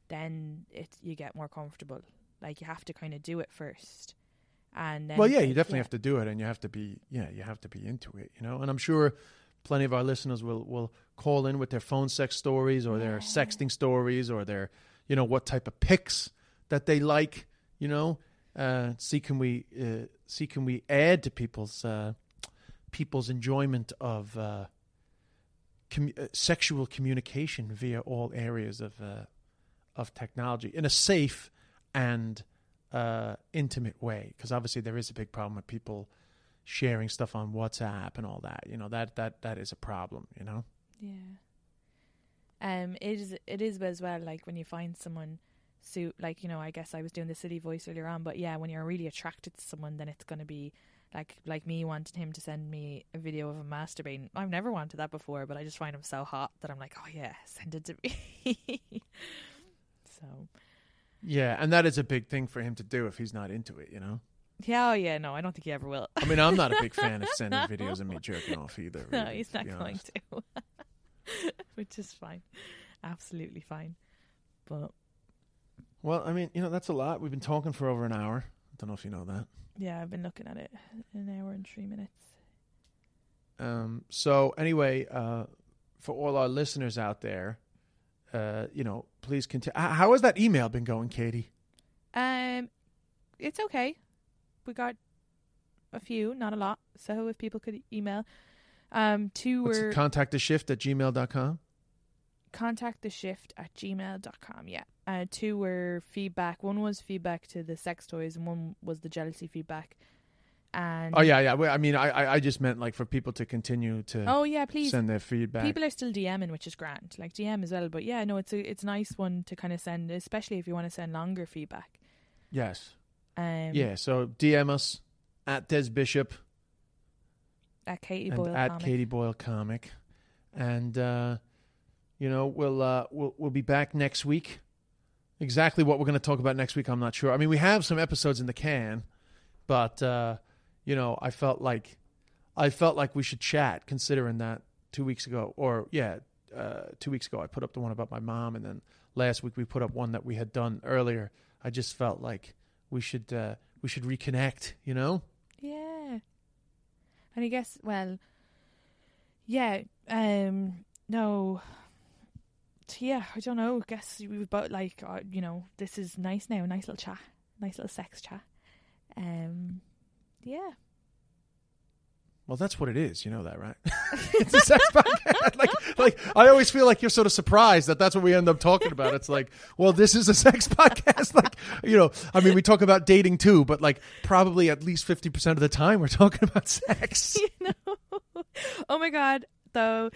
A: then it you get more comfortable. Like, you have to kind of do it first, and then
B: well, yeah, you definitely have to do it, and you have to be, yeah, you have to be into it, you know. And I'm sure plenty of our listeners will will call in with their phone sex stories or their sexting stories or their, you know, what type of pics that they like, you know. Uh, see can we uh, see can we add to people's uh, people's enjoyment of uh, commu- uh, sexual communication via all areas of uh, of technology in a safe and uh, intimate way because obviously there is a big problem with people sharing stuff on WhatsApp and all that. You know that that that is a problem. You know.
A: Yeah. Um, it is it is as well like when you find someone suit like you know I guess I was doing the city voice earlier on, but yeah, when you're really attracted to someone, then it's gonna be like like me wanting him to send me a video of him masturbating. I've never wanted that before, but I just find him so hot that I'm like, oh yeah, send it to me. (laughs) so
B: Yeah, and that is a big thing for him to do if he's not into it. You know.
A: yeah, oh yeah, no, I don't think he ever will.
B: I mean, I'm not a big (laughs) fan of sending videos of me jerking off either.
A: no, he's not going to, (laughs) which is fine, absolutely fine. But
B: Well, I mean, you know, that's a lot. We've been talking for over an hour. I don't know if you know that.
A: yeah, I've been looking at it an hour and three minutes.
B: Um, so anyway, uh, for all our listeners out there, uh, you know, please continue. How has that email been going, Katie?
A: Um, it's okay. We got a few, not a lot. So if people could email, um, two
B: What's
A: were
B: contact the shift at gmail.com.
A: contact the shift at gmail.com. Yeah. Uh, two were feedback. One was feedback to the sex toys, and one was the jealousy feedback. And
B: Oh yeah, yeah. I mean, I, I, I just meant like for people to continue to
A: oh yeah, please.
B: send their feedback.
A: People are still DMing, which is grand. Like DM as well, but yeah, no, it's a it's a nice one to kind of send, especially if you want to send longer feedback.
B: yes.
A: Um,
B: Yeah. So DM us at Des Bishop
A: at Katie Boyle
B: at
A: Comic.
B: Katie Boyle Comic, and uh, you know we'll uh, we'll we'll be back next week. Exactly what we're going to talk about next week, I'm not sure. I mean, we have some episodes in the can, but uh, you know, I felt like I felt like we should chat, considering that two weeks ago, or yeah, uh, two weeks ago, I put up the one about my mom, and then last week we put up one that we had done earlier. I just felt like we should uh, we should reconnect. You know?
A: Yeah. And I guess, well, yeah, um, no, yeah, I don't know. I guess we were both like, uh, you know, this is nice now, nice little chat, nice little sex chat. Um, yeah.
B: Well, that's what it is. You know that, right? (laughs) it's a sex podcast. like, like I always feel like you're sort of surprised that that's what we end up talking about. It's like, well, this is a sex (laughs) podcast. like, you know, I mean, we talk about dating too, but like probably at least fifty percent of the time we're talking about sex. (laughs)
A: you know. oh my god, though.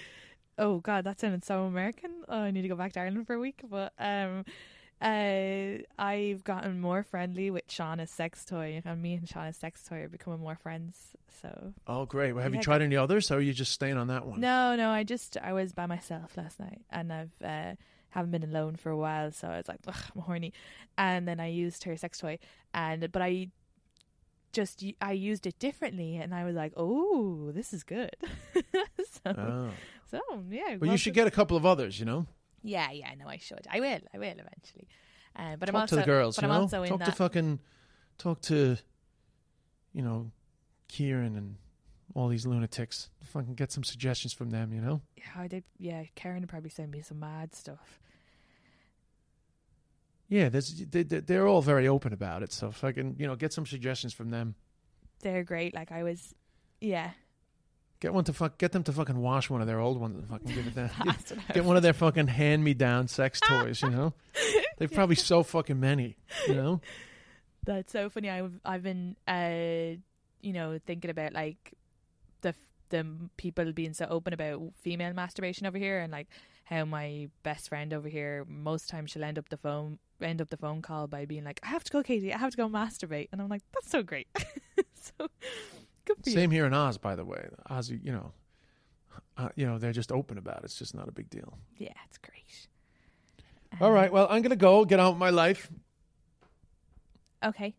A: Oh god, that sounded so American. Oh, I need to go back to Ireland for a week. But um, uh, I've gotten more friendly with Shauna's sex toy, and me and Shauna's sex toy are becoming more friends. So
B: Oh, great. Well, have you tried any others, or are you just staying on that one?
A: no, no, I just I was by myself last night, and I've uh, haven't been alone for a while, so I was like, Ugh, I'm horny, and then I used her sex toy, and but I just I used it differently, and I was like, oh, this is good. (laughs) so,
B: Oh.
A: so yeah.
B: Well, you should get a couple of others. You know,
A: Yeah, yeah, no, I should. I will. I will eventually. Uh, but
B: talk
A: I'm also
B: to the girls.
A: But
B: you
A: I'm
B: know,
A: also
B: talk
A: that.
B: to fucking, talk to, you know, Kieran and all these lunatics. Fucking get some suggestions from them. You know.
A: yeah, I did. Yeah, Karen would probably send me some mad stuff.
B: Yeah, there's they, they- they're all very open about it. So can, you know, get some suggestions from them.
A: They're great. Like I was, yeah.
B: Get one to fuck. Get them to fucking wash one of their old ones and fucking give it that. (laughs)
A: it
B: Get one of their fucking hand me down sex toys. You know, they've probably so (laughs) fucking many. You know.
A: That's so funny. I've I've been uh you know thinking about like the the people being so open about female masturbation over here and like how my best friend over here most times she'll end up the phone end up the phone call by being like I have to go Katie I have to go masturbate and I'm like that's so great (laughs) so
B: Same here in Oz, by the way. Oz, you know, uh, you know, they're just open about it. It's just not a big deal.
A: yeah it's great
B: All
A: Um,
B: right. Well, I'm gonna go get on with my life.
A: okay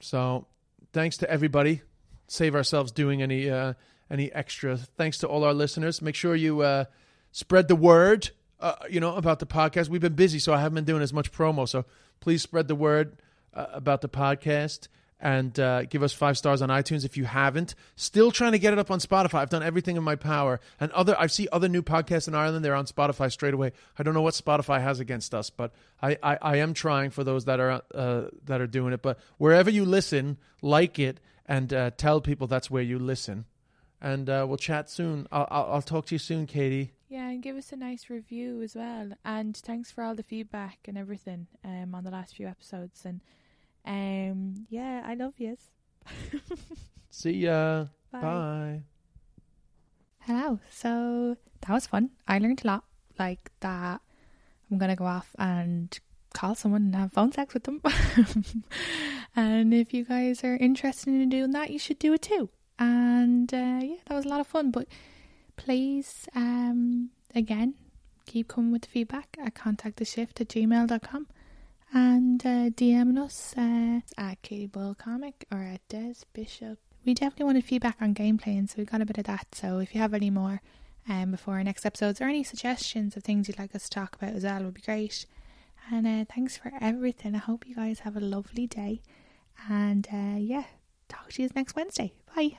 B: So, thanks to everybody. Save ourselves doing any uh, any extra. Thanks to all our listeners. Make sure you uh, spread the word. Uh, you know about the podcast. We've been busy, so I haven't been doing as much promo. So please spread the word uh, about the podcast and uh, give us five stars on iTunes if you haven't. Still trying to get it up on Spotify. I've done everything in my power, and other I see other new podcasts in Ireland. They're on Spotify straight away. I don't know what Spotify has against us, but I, I, I am trying for those that are uh, that are doing it. But wherever you listen, like it and uh, tell people that's where you listen. And uh, we'll chat soon. I'll, I'll I'll talk to you soon, Katie.
A: Yeah, and give us a nice review as well. And thanks for all the feedback and everything um, on the last few episodes. And um, yeah, I love yous.
B: See ya.
A: Bye.
B: Bye.
A: Hello. So that was fun. I learned a lot. Like that I'm gonna go off and call someone and have phone sex with them. (laughs) and if you guys are interested in doing that, you should do it too. And uh, yeah, that was a lot of fun. But please, um, again, keep coming with the feedback at contactttheshift at gmail.com and uh, DM us uh, at Katie Boyle Comic or at Des Bishop. We definitely wanted feedback on gameplay, and so we got a bit of that. So if you have any more um, before our next episodes or any suggestions of things you'd like us to talk about as well, would be great. And uh, thanks for everything. I hope you guys have a lovely day. And uh, yeah, talk to you next Wednesday. Bye.